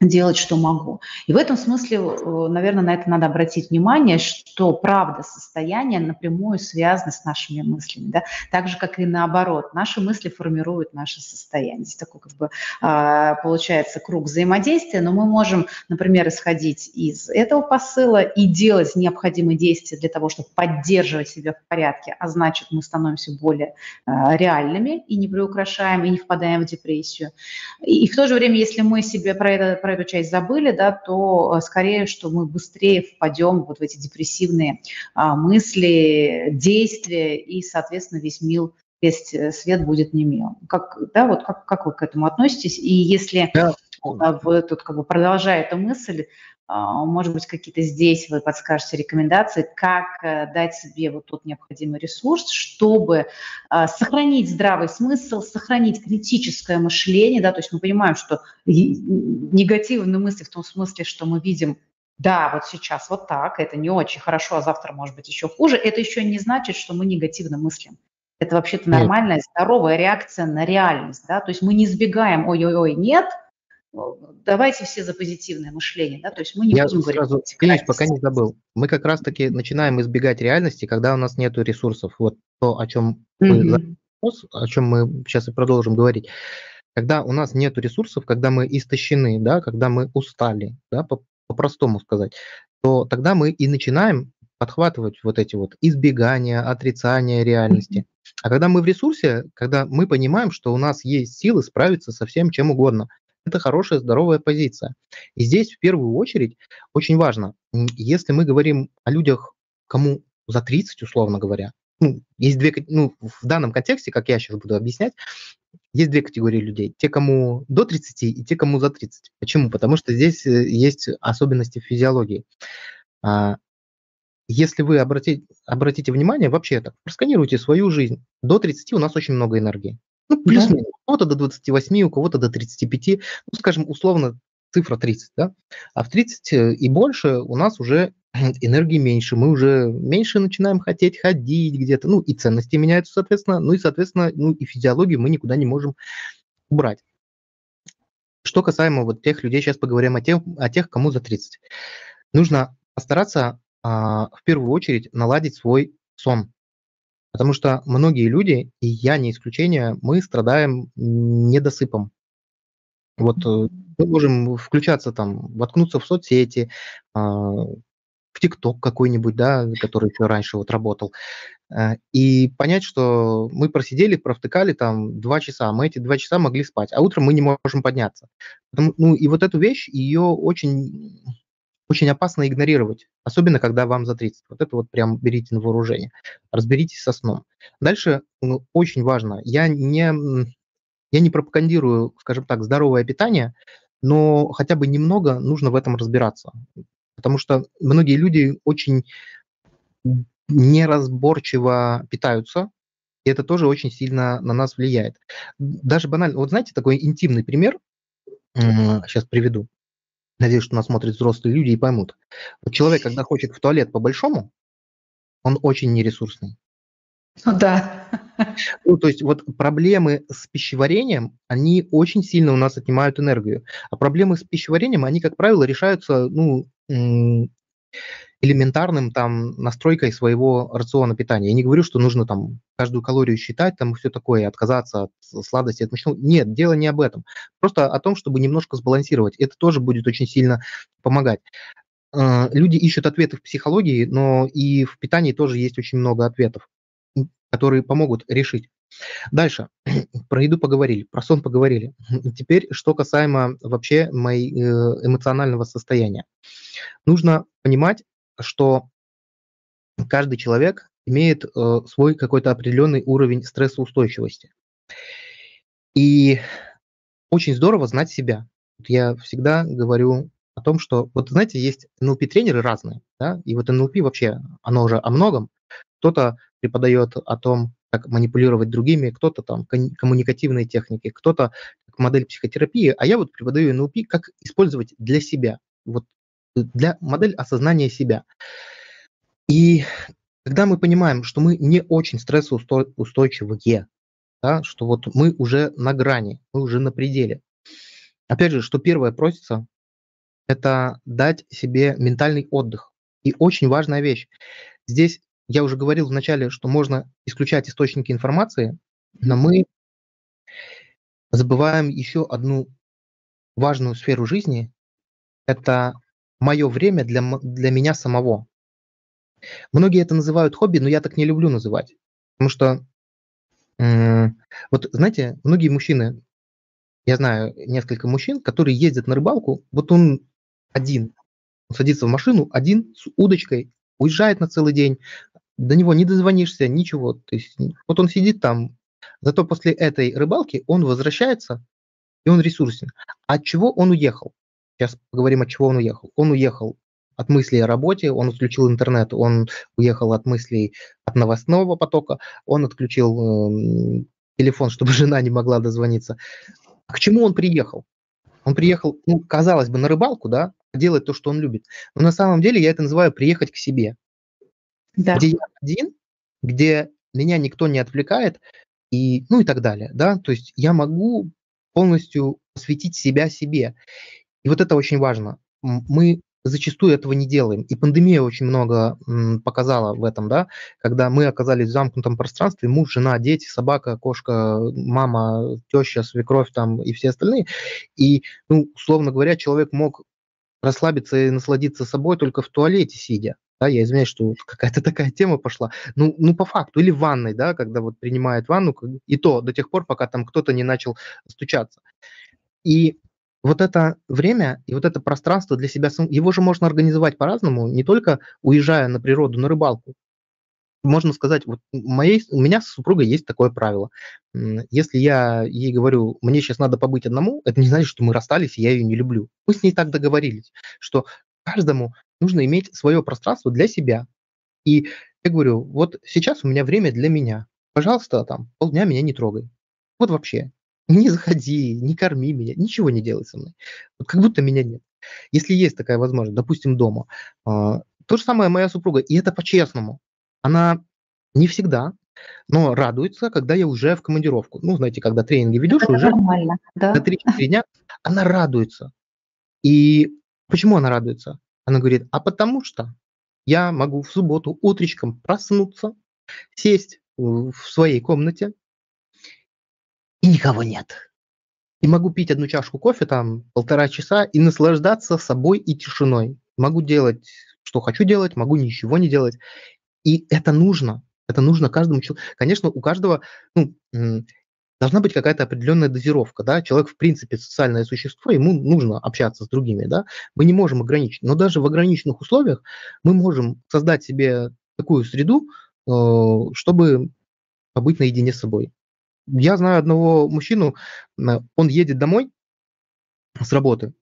A: делать, что могу. И в этом смысле, э, наверное, на это надо обратить внимание, что правда состояние напрямую связано с нашими мыслями, да? так же, как и наоборот. Наши мысли формируют наше состояние. Здесь такой, как бы, а, получается, круг взаимодействия, но мы можем, например, исходить из этого посыла и делать необходимые действия для того, чтобы поддерживать себя в порядке, а значит, мы становимся более а, реальными и не приукрашаем, и не впадаем в депрессию. И в то же время, если мы себе про это про эту часть забыли, да, то э, скорее, что мы быстрее впадем вот в эти депрессивные а, мысли, действия, и, соответственно, весь мир весь э, свет будет не мил. Как, да, вот как, как вы к этому относитесь? И если да. вы тут как бы продолжая эту мысль, а, может быть, какие-то здесь вы подскажете рекомендации, как э, дать себе вот тот необходимый ресурс, чтобы а, сохранить здравый смысл, сохранить критическое мышление, да, то есть мы понимаем, что негативные мысли в том смысле, что мы видим да, вот сейчас вот так, это не очень хорошо, а завтра может быть еще хуже, это еще не значит, что мы негативно мыслим. Это вообще-то нормальная, здоровая реакция на реальность, да, то есть мы не избегаем, ой-ой-ой, нет – давайте все за позитивное мышление, да, то есть мы не
B: Я будем сразу, говорить... Извините, пока не забыл. Мы как раз-таки начинаем избегать реальности, когда у нас нет ресурсов. Вот то, о чем, mm-hmm. о чем мы сейчас и продолжим говорить. Когда у нас нет ресурсов, когда мы истощены, да, когда мы устали, да, по- по-простому сказать, то тогда мы и начинаем подхватывать вот эти вот избегания, отрицания реальности. А когда мы в ресурсе, когда мы понимаем, что у нас есть силы справиться со всем чем угодно, это хорошая, здоровая позиция. И здесь в первую очередь очень важно, если мы говорим о людях, кому за 30, условно говоря, ну, есть две, ну, в данном контексте, как я сейчас буду объяснять, есть две категории людей. Те, кому до 30 и те, кому за 30. Почему? Потому что здесь э, есть особенности физиологии. А, если вы обратите, обратите внимание, вообще так, просканируйте свою жизнь. До 30 у нас очень много энергии. Ну, плюс-минус. Да. У кого-то до 28, у кого-то до 35, ну, скажем, условно, цифра 30, да? А в 30 э, и больше у нас уже [CLEARS THROAT] энергии меньше, мы уже меньше начинаем хотеть ходить где-то, ну, и ценности меняются, соответственно, ну, и, соответственно, ну, и физиологию мы никуда не можем убрать. Что касаемо вот тех людей, сейчас поговорим о тех, о тех кому за 30. Нужно постараться а, в первую очередь наладить свой сон. Потому что многие люди, и я не исключение, мы страдаем недосыпом. Вот э, мы можем включаться там, воткнуться в соцсети, а, в ТикТок какой-нибудь, да, который еще раньше вот работал, э, и понять, что мы просидели, провтыкали там два часа, мы эти два часа могли спать, а утром мы не можем подняться. ну и вот эту вещь, ее очень очень опасно игнорировать, особенно когда вам за 30. Вот это вот прям берите на вооружение. Разберитесь со сном. Дальше ну, очень важно, я не, я не пропагандирую, скажем так, здоровое питание, но хотя бы немного нужно в этом разбираться. Потому что многие люди очень неразборчиво питаются, и это тоже очень сильно на нас влияет. Даже банально, вот знаете, такой интимный пример, сейчас приведу. Надеюсь, что нас смотрят взрослые люди и поймут. Вот человек, когда хочет в туалет по-большому, он очень нересурсный.
A: Ну да.
B: Ну, то есть вот проблемы с пищеварением, они очень сильно у нас отнимают энергию. А проблемы с пищеварением, они, как правило, решаются, ну, элементарным там настройкой своего рациона питания. Я не говорю, что нужно там каждую калорию считать, там все такое, отказаться от сладости, от мучного. Нет, дело не об этом. Просто о том, чтобы немножко сбалансировать. Это тоже будет очень сильно помогать. Э, люди ищут ответы в психологии, но и в питании тоже есть очень много ответов. которые помогут решить. Дальше. [CLEARS THROAT] Про еду поговорили, про сон поговорили. [CLEARS THROAT] Теперь, что касаемо вообще моей э, эмоционального состояния. Нужно понимать, что каждый человек имеет э, свой какой-то определенный уровень стрессоустойчивости. И очень здорово знать себя. Я всегда говорю о том, что, вот знаете, есть НЛП-тренеры разные, да, и вот НЛП вообще, оно уже о многом. Кто-то преподает о том, как манипулировать другими, кто-то там коммуникативные техники, кто-то модель психотерапии, а я вот преподаю НЛП, как использовать для себя, вот для модель осознания себя. И когда мы понимаем, что мы не очень стрессоустойчивые, да, что вот мы уже на грани, мы уже на пределе. Опять же, что первое просится, это дать себе ментальный отдых. И очень важная вещь. Здесь я уже говорил вначале, что можно исключать источники информации, но мы забываем еще одну важную сферу жизни. Это мое время для, для меня самого. Многие это называют хобби, но я так не люблю называть. Потому что, э, вот знаете, многие мужчины, я знаю несколько мужчин, которые ездят на рыбалку, вот он один, он садится в машину один с удочкой, уезжает на целый день, до него не дозвонишься, ничего. То есть вот он сидит там, зато после этой рыбалки он возвращается, и он ресурсен. От чего он уехал? Сейчас поговорим, от чего он уехал. Он уехал от мыслей о работе, он отключил интернет, он уехал от мыслей от новостного потока, он отключил э, телефон, чтобы [LAUGHS] жена не могла дозвониться. А к чему он приехал? Он приехал, ну, казалось бы, на рыбалку, да, делать то, что он любит. Но на самом деле я это называю приехать к себе да. где я один, где меня никто не отвлекает, и, ну и так далее, да, то есть я могу полностью посвятить себя себе. И вот это очень важно. Мы зачастую этого не делаем. И пандемия очень много показала в этом, да, когда мы оказались в замкнутом пространстве, муж, жена, дети, собака, кошка, мама, теща, свекровь там и все остальные. И, ну, условно говоря, человек мог расслабиться и насладиться собой только в туалете сидя. Да, я извиняюсь, что какая-то такая тема пошла. Ну, ну, по факту, или в ванной, да, когда вот принимает ванну, и то до тех пор, пока там кто-то не начал стучаться. И вот это время и вот это пространство для себя, его же можно организовать по-разному, не только уезжая на природу, на рыбалку. Можно сказать, вот моей, у меня с супругой есть такое правило. Если я ей говорю, мне сейчас надо побыть одному, это не значит, что мы расстались, и я ее не люблю. Мы с ней так договорились, что каждому нужно иметь свое пространство для себя. И я говорю, вот сейчас у меня время для меня. Пожалуйста, там, полдня меня не трогай. Вот вообще. Не заходи, не корми меня, ничего не делай со мной. Вот как будто меня нет. Если есть такая возможность, допустим, дома. А, то же самое моя супруга, и это по-честному. Она не всегда, но радуется, когда я уже в командировку. Ну, знаете, когда тренинги ведешь, это уже нормально, да. на 3-4 [LAUGHS] дня она радуется. И почему она радуется? Она говорит, а потому что я могу в субботу утречком проснуться, сесть в своей комнате, и никого нет. И могу пить одну чашку кофе там полтора часа и наслаждаться собой и тишиной. Могу делать, что хочу делать, могу ничего не делать. И это нужно. Это нужно каждому человеку. Конечно, у каждого, ну, должна быть какая-то определенная дозировка, да, человек в принципе социальное существо, ему нужно общаться с другими, да, мы не можем ограничить, но даже в ограниченных условиях мы можем создать себе такую среду, э, чтобы побыть наедине с собой. Я знаю одного мужчину, э, он едет домой с работы,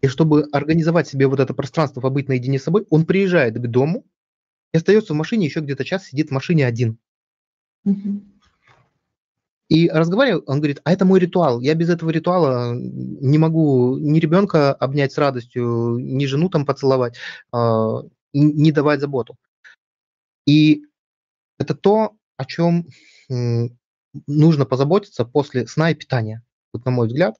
B: и чтобы организовать себе вот это пространство, побыть наедине с собой, он приезжает к дому и остается в машине, еще где-то час сидит в машине один. И разговариваю, он говорит, а это мой ритуал. Я без этого ритуала не могу ни ребенка обнять с радостью, ни жену там поцеловать, а, не давать заботу. И это то, о чем нужно позаботиться после сна и питания. Вот на мой взгляд,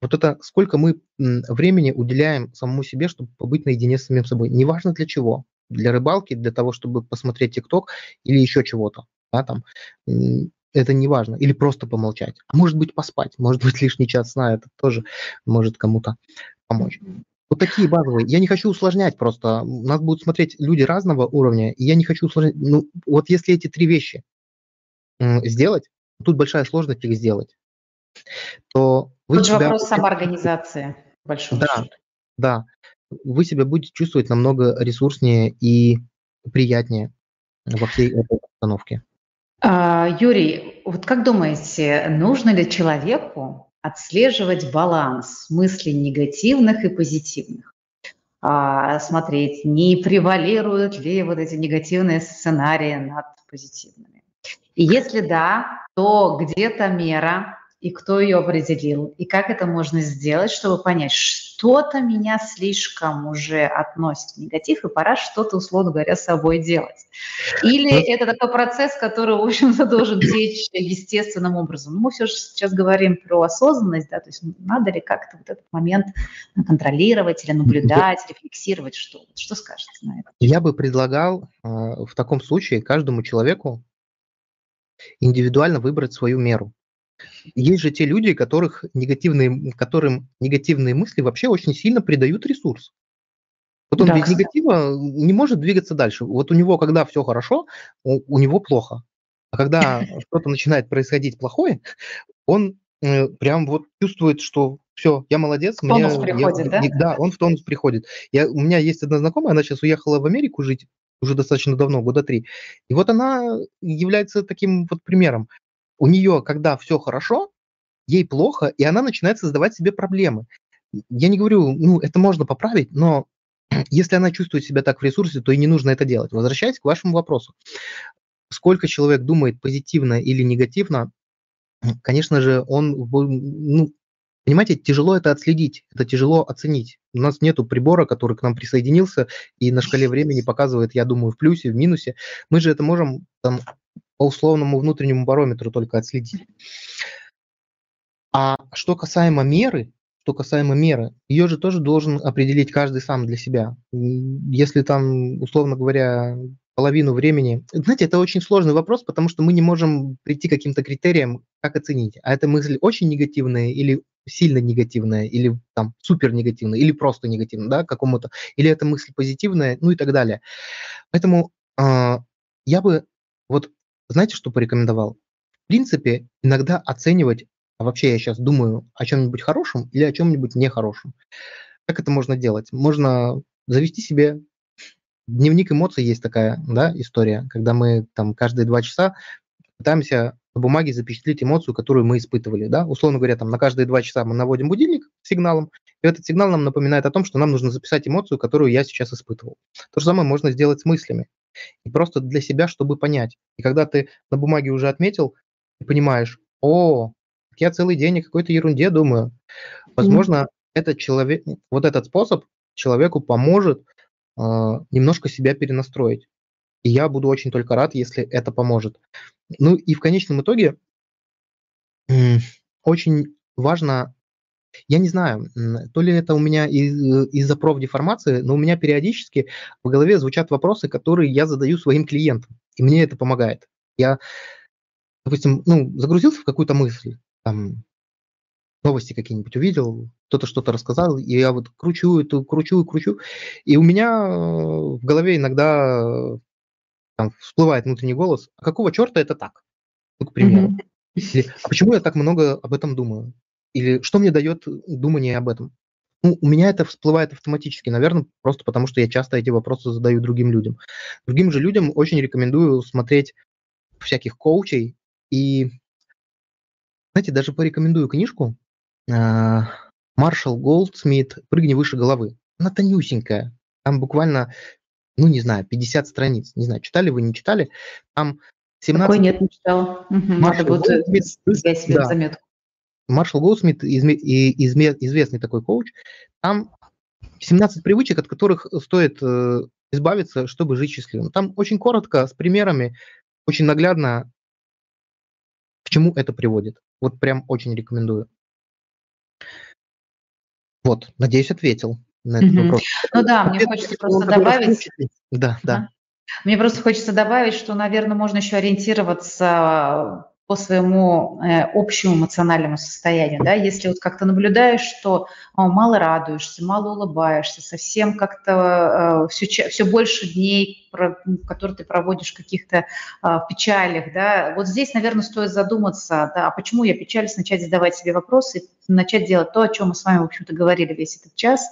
B: вот это сколько мы времени уделяем самому себе, чтобы побыть наедине с самим собой. Неважно для чего. Для рыбалки, для того, чтобы посмотреть ТикТок или еще чего-то. Да, там, это не важно. Или просто помолчать. А может быть поспать, может быть [LAUGHS] лишний час сна, это тоже может кому-то помочь. Вот такие базовые. Я не хочу усложнять просто. Нас будут смотреть люди разного уровня, и я не хочу усложнять. Ну, вот если эти три вещи сделать, тут большая сложность их сделать, то
A: вы Тут себя... же вопрос самоорганизации,
B: большой Да, счету. да. Вы себя будете чувствовать намного ресурснее и приятнее во всей этой обстановке.
A: А, Юрий, вот как думаете, нужно ли человеку отслеживать баланс мыслей негативных и позитивных? А, смотреть, не превалируют ли вот эти негативные сценарии над позитивными? И если да, то где-то мера, и кто ее определил, и как это можно сделать, чтобы понять, что-то меня слишком уже относит в негатив, и пора что-то, условно говоря, с собой делать. Или ну, это такой процесс, который, в общем-то, должен течь естественным образом. Мы все же сейчас говорим про осознанность, да, то есть надо ли как-то вот этот момент контролировать или наблюдать, рефлексировать, что, что скажете на это?
B: Я бы предлагал э, в таком случае каждому человеку индивидуально выбрать свою меру. Есть же те люди, которых негативные, которым негативные мысли вообще очень сильно придают ресурс. Вот он да, без кстати. негатива не может двигаться дальше. Вот у него, когда все хорошо, у, у него плохо. А когда [LAUGHS] что-то начинает происходить плохое, он э, прям вот чувствует, что все, я молодец. В
A: тонус мне, приходит, я, да?
B: Да, он в тонус приходит. Я, у меня есть одна знакомая, она сейчас уехала в Америку жить уже достаточно давно, года три. И вот она является таким вот примером у нее, когда все хорошо, ей плохо, и она начинает создавать себе проблемы. Я не говорю, ну, это можно поправить, но [CLEARS THROAT] если она чувствует себя так в ресурсе, то и не нужно это делать. Возвращаясь к вашему вопросу. Сколько человек думает позитивно или негативно, [CLEARS THROAT] конечно же, он, ну, понимаете, тяжело это отследить, это тяжело оценить. У нас нет прибора, который к нам присоединился и на шкале времени показывает, я думаю, в плюсе, в минусе. Мы же это можем там, по условному внутреннему барометру только отследить. А что касаемо меры, что касаемо меры, ее же тоже должен определить каждый сам для себя. Если там, условно говоря, половину времени... Знаете, это очень сложный вопрос, потому что мы не можем прийти к каким-то критериям, как оценить. А эта мысль очень негативная или сильно негативная, или там супер негативная, или просто негативная, да, какому-то, или эта мысль позитивная, ну и так далее. Поэтому э, я бы вот знаете, что порекомендовал? В принципе, иногда оценивать, а вообще я сейчас думаю о чем-нибудь хорошем или о чем-нибудь нехорошем. Как это можно делать? Можно завести себе дневник эмоций есть такая да, история, когда мы там каждые два часа пытаемся на бумаге запечатлеть эмоцию, которую мы испытывали. Да? Условно говоря, там на каждые два часа мы наводим будильник сигналом, и этот сигнал нам напоминает о том, что нам нужно записать эмоцию, которую я сейчас испытывал. То же самое можно сделать с мыслями. И просто для себя, чтобы понять. И когда ты на бумаге уже отметил, ты понимаешь, о, я целый день о какой-то ерунде думаю. Возможно, mm-hmm. этот человек, вот этот способ человеку поможет немножко себя перенастроить. И я буду очень только рад, если это поможет. Ну и в конечном итоге очень важно я не знаю, то ли это у меня из, э, из-за профдеформации, но у меня периодически в голове звучат вопросы, которые я задаю своим клиентам, и мне это помогает. Я, допустим, ну, загрузился в какую-то мысль, там, новости какие-нибудь увидел, кто-то что-то рассказал, и я вот кручу эту, кручу и кручу, и у меня э, в голове иногда там всплывает внутренний голос, а какого черта это так? Ну, к примеру. Или, а почему я так много об этом думаю? Или что мне дает думание об этом? Ну, у меня это всплывает автоматически, наверное, просто потому что я часто эти вопросы задаю другим людям. Другим же людям очень рекомендую смотреть всяких коучей и, знаете, даже порекомендую книжку Маршал Голдсмит «Прыгни выше головы». Она тонюсенькая, там буквально, ну, не знаю, 50 страниц. Не знаю, читали вы, не читали. Там 17... Такой
A: нет, не читала. Угу, Маршал Голдсмит, я себе да. заметку.
B: Маршал Голдсмит, известный такой коуч, там 17 привычек, от которых стоит э, избавиться, чтобы жить счастливым. Там очень коротко, с примерами, очень наглядно, к чему это приводит. Вот прям очень рекомендую. Вот, надеюсь, ответил на этот mm-hmm. вопрос.
A: Ну да, мне хочется просто добавить.
B: Да, да.
A: Мне просто хочется добавить, что, наверное, можно еще ориентироваться по своему э, общему эмоциональному состоянию, да, если вот как-то наблюдаешь, что э, мало радуешься, мало улыбаешься, совсем как-то э, все, все больше дней, про, которые ты проводишь в каких-то э, печалях, да, вот здесь, наверное, стоит задуматься, да, а почему я печалюсь, начать задавать себе вопросы, начать делать то, о чем мы с вами, в общем-то, говорили весь этот час,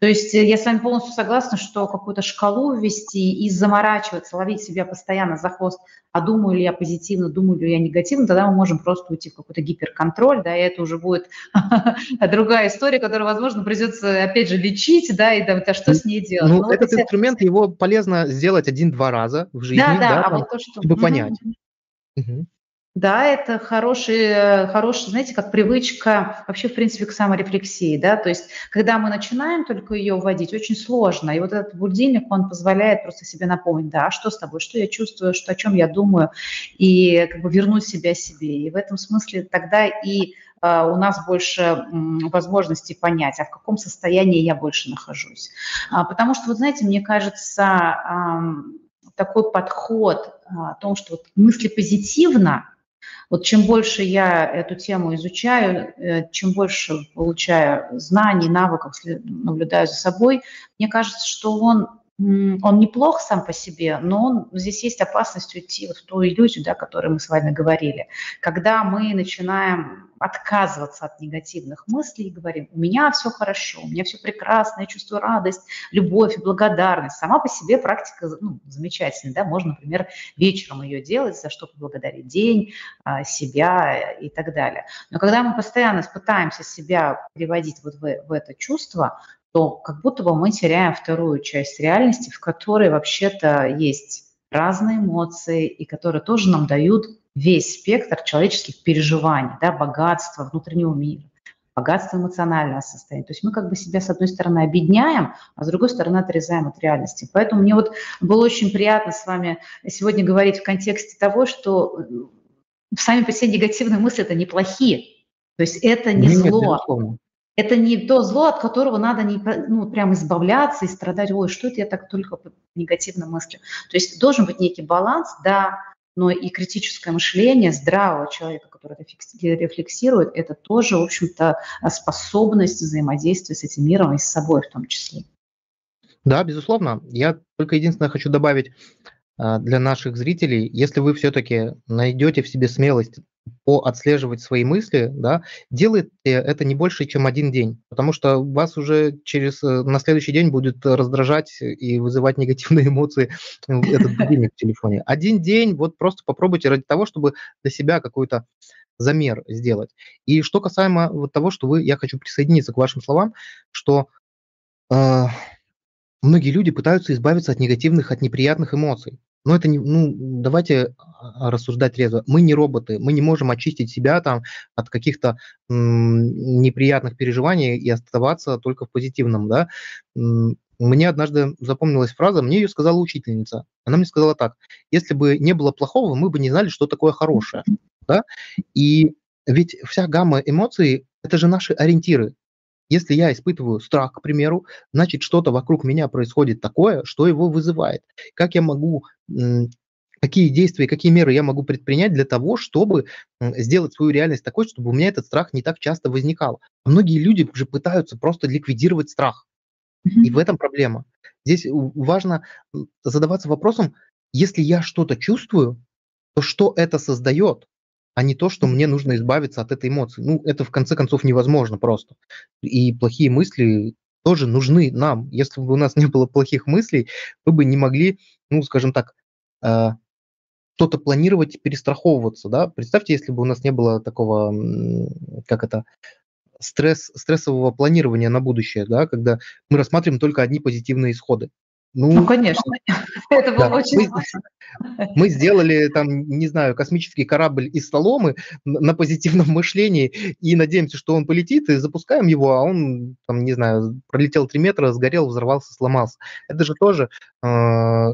A: то есть э, я с вами полностью согласна, что какую-то шкалу ввести и заморачиваться, ловить себя постоянно за хвост, а думаю ли я позитивно, думаю ли я негативно, тогда мы можем просто уйти в какой-то гиперконтроль, да, и это уже будет [LAUGHS] другая история, которую, возможно, придется, опять же, лечить, да, и да, что с ней делать.
B: Ну, этот инструмент, его полезно сделать один-два раза в жизни, да, а чтобы понять.
A: Да, это хороший, хороший, знаете, как привычка вообще, в принципе, к саморефлексии, да, то есть, когда мы начинаем только ее вводить, очень сложно, и вот этот будильник, он позволяет просто себе напомнить, да, что с тобой, что я чувствую, что, о чем я думаю, и как бы вернуть себя себе, и в этом смысле тогда и а, у нас больше возможностей понять, а в каком состоянии я больше нахожусь. А, потому что, вот знаете, мне кажется, такой подход о том, что вот мысли позитивно, вот чем больше я эту тему изучаю, э, чем больше получаю знаний, навыков, наблюдаю за собой, мне кажется, что он он неплох сам по себе, но он, здесь есть опасность уйти вот в ту иллюзию, да, о которой мы с вами говорили. Когда мы начинаем отказываться от негативных мыслей и говорим, у меня все хорошо, у меня все прекрасно, я чувствую радость, любовь и благодарность. Сама по себе практика ну, замечательная, да, можно, например, вечером ее делать, за что поблагодарить день, а, себя и так далее. Но когда мы постоянно пытаемся себя приводить вот в, в это чувство, то как будто бы мы теряем вторую часть реальности, в которой вообще-то есть разные эмоции, и которые тоже нам дают весь спектр человеческих переживаний, да, богатства внутреннего мира, богатство эмоционального состояния. То есть мы как бы себя, с одной стороны, объединяем, а с другой стороны, отрезаем от реальности. Поэтому мне вот было очень приятно с вами сегодня говорить в контексте того, что сами по себе негативные мысли – это неплохие. То есть это не Нет, зло. Безусловно это не то зло, от которого надо не, ну, прям избавляться и страдать, ой, что это я так только по негативным мыслям. То есть должен быть некий баланс, да, но и критическое мышление здравого человека, который рефлексирует, это тоже, в общем-то, способность взаимодействия с этим миром и с собой в том числе.
B: Да, безусловно. Я только единственное хочу добавить а, для наших зрителей, если вы все-таки найдете в себе смелость отслеживать свои мысли, да, делайте это не больше, чем один день, потому что вас уже через э, на следующий день будет раздражать и вызывать негативные эмоции этот будильник в телефоне. Один день, вот просто попробуйте ради того, чтобы для себя какой-то замер сделать. И что касаемо вот того, что вы, я хочу присоединиться к вашим словам, что э, многие люди пытаются избавиться от негативных, от неприятных эмоций. Но это не, ну, давайте а, рассуждать трезво. Мы не роботы, мы не можем очистить себя там от каких-то неприятных переживаний и оставаться только в позитивном, да. Мне однажды запомнилась фраза, мне ее сказала учительница. Она мне сказала так: если бы не было плохого, мы бы не знали, что такое хорошее, да. И ведь вся гамма эмоций это же наши ориентиры. Если я испытываю страх, к примеру, значит, что-то вокруг меня происходит такое, что его вызывает. Как я могу какие действия, какие меры я могу предпринять для того, чтобы сделать свою реальность такой, чтобы у меня этот страх не так часто возникал. Многие люди же пытаются просто ликвидировать страх. Mm-hmm. И в этом проблема. Здесь важно задаваться вопросом, если я что-то чувствую, то что это создает? А не то, что мне нужно избавиться от этой эмоции. Ну, это в конце концов невозможно просто. И плохие мысли тоже нужны нам. Если бы у нас не было плохих мыслей, мы бы не могли, ну, скажем так, э, что-то планировать, перестраховываться, да. Представьте, если бы у нас не было такого, как это, стресс, стрессового планирования на будущее, да, когда мы рассматриваем только одни позитивные исходы.
A: Ну, ну конечно, [LAUGHS] это было
B: да. очень мы, мы сделали там, не знаю, космический корабль из соломы на позитивном мышлении и надеемся, что он полетит, и запускаем его, а он, там, не знаю, пролетел 3 метра, сгорел, взорвался, сломался. Это же тоже, э,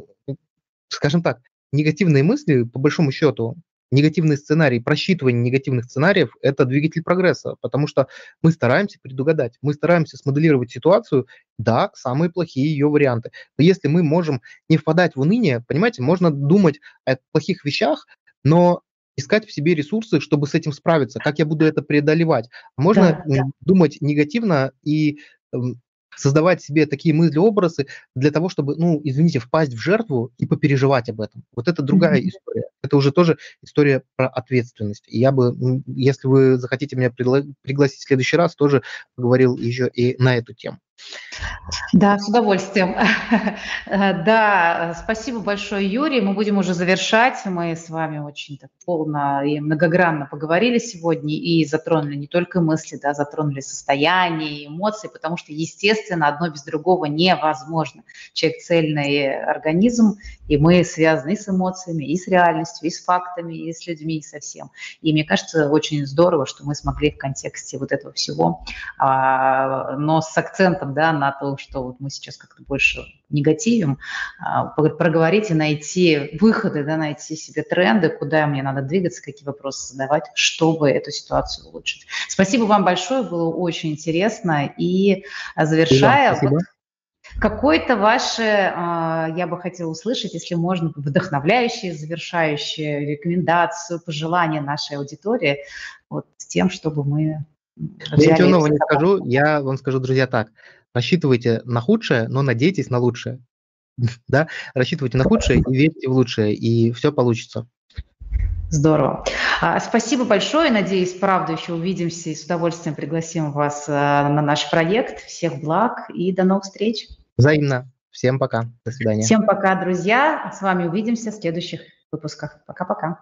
B: скажем так, негативные мысли, по большому счету, негативный сценарий, просчитывание негативных сценариев – это двигатель прогресса, потому что мы стараемся предугадать, мы стараемся смоделировать ситуацию, да, самые плохие ее варианты. Но если мы можем не впадать в уныние, понимаете, можно думать о плохих вещах, но искать в себе ресурсы, чтобы с этим справиться, как я буду это преодолевать. Можно да, да. думать негативно и создавать себе такие мысли-образы для того, чтобы, ну, извините, впасть в жертву и попереживать об этом. Вот это другая mm-hmm. история. Это уже тоже история про ответственность. И я бы, если вы захотите меня пригла- пригласить в следующий раз, тоже поговорил еще и на эту тему.
A: Да, с удовольствием. [LAUGHS] Да, спасибо большое, Юрий. Мы будем уже завершать. Мы с вами очень так полно и многогранно поговорили сегодня и затронули не только мысли, да, затронули состояние, эмоции, потому что, естественно, одно без другого невозможно. Человек цельный организм, и мы связаны и с эмоциями, и с реальностью, и с фактами, и с людьми, и со всем. И мне кажется, очень здорово, что мы смогли в контексте вот этого всего, а, но с акцентом да, на то, что вот мы сейчас как-то больше негативим, а, проговорить и найти выходы, да, найти себе тренды, куда мне надо двигаться, какие вопросы задавать, чтобы эту ситуацию улучшить. Спасибо вам большое, было очень интересно. И завершая, вот, какой-то ваше, а, я бы хотела услышать, если можно, вдохновляющие, завершающие рекомендацию, пожелания нашей аудитории, вот с тем, чтобы мы
B: ничего нового не скажу, я вам скажу, друзья, так, рассчитывайте на худшее, но надейтесь на лучшее. [LAUGHS] да, рассчитывайте на худшее и верьте в лучшее, и все получится.
A: Здорово. А, спасибо большое. Надеюсь, правда, еще увидимся и с удовольствием пригласим вас а, на наш проект. Всех благ и до новых встреч.
B: Взаимно. Всем пока. До свидания.
A: Всем пока, друзья. С вами увидимся в следующих выпусках. Пока-пока.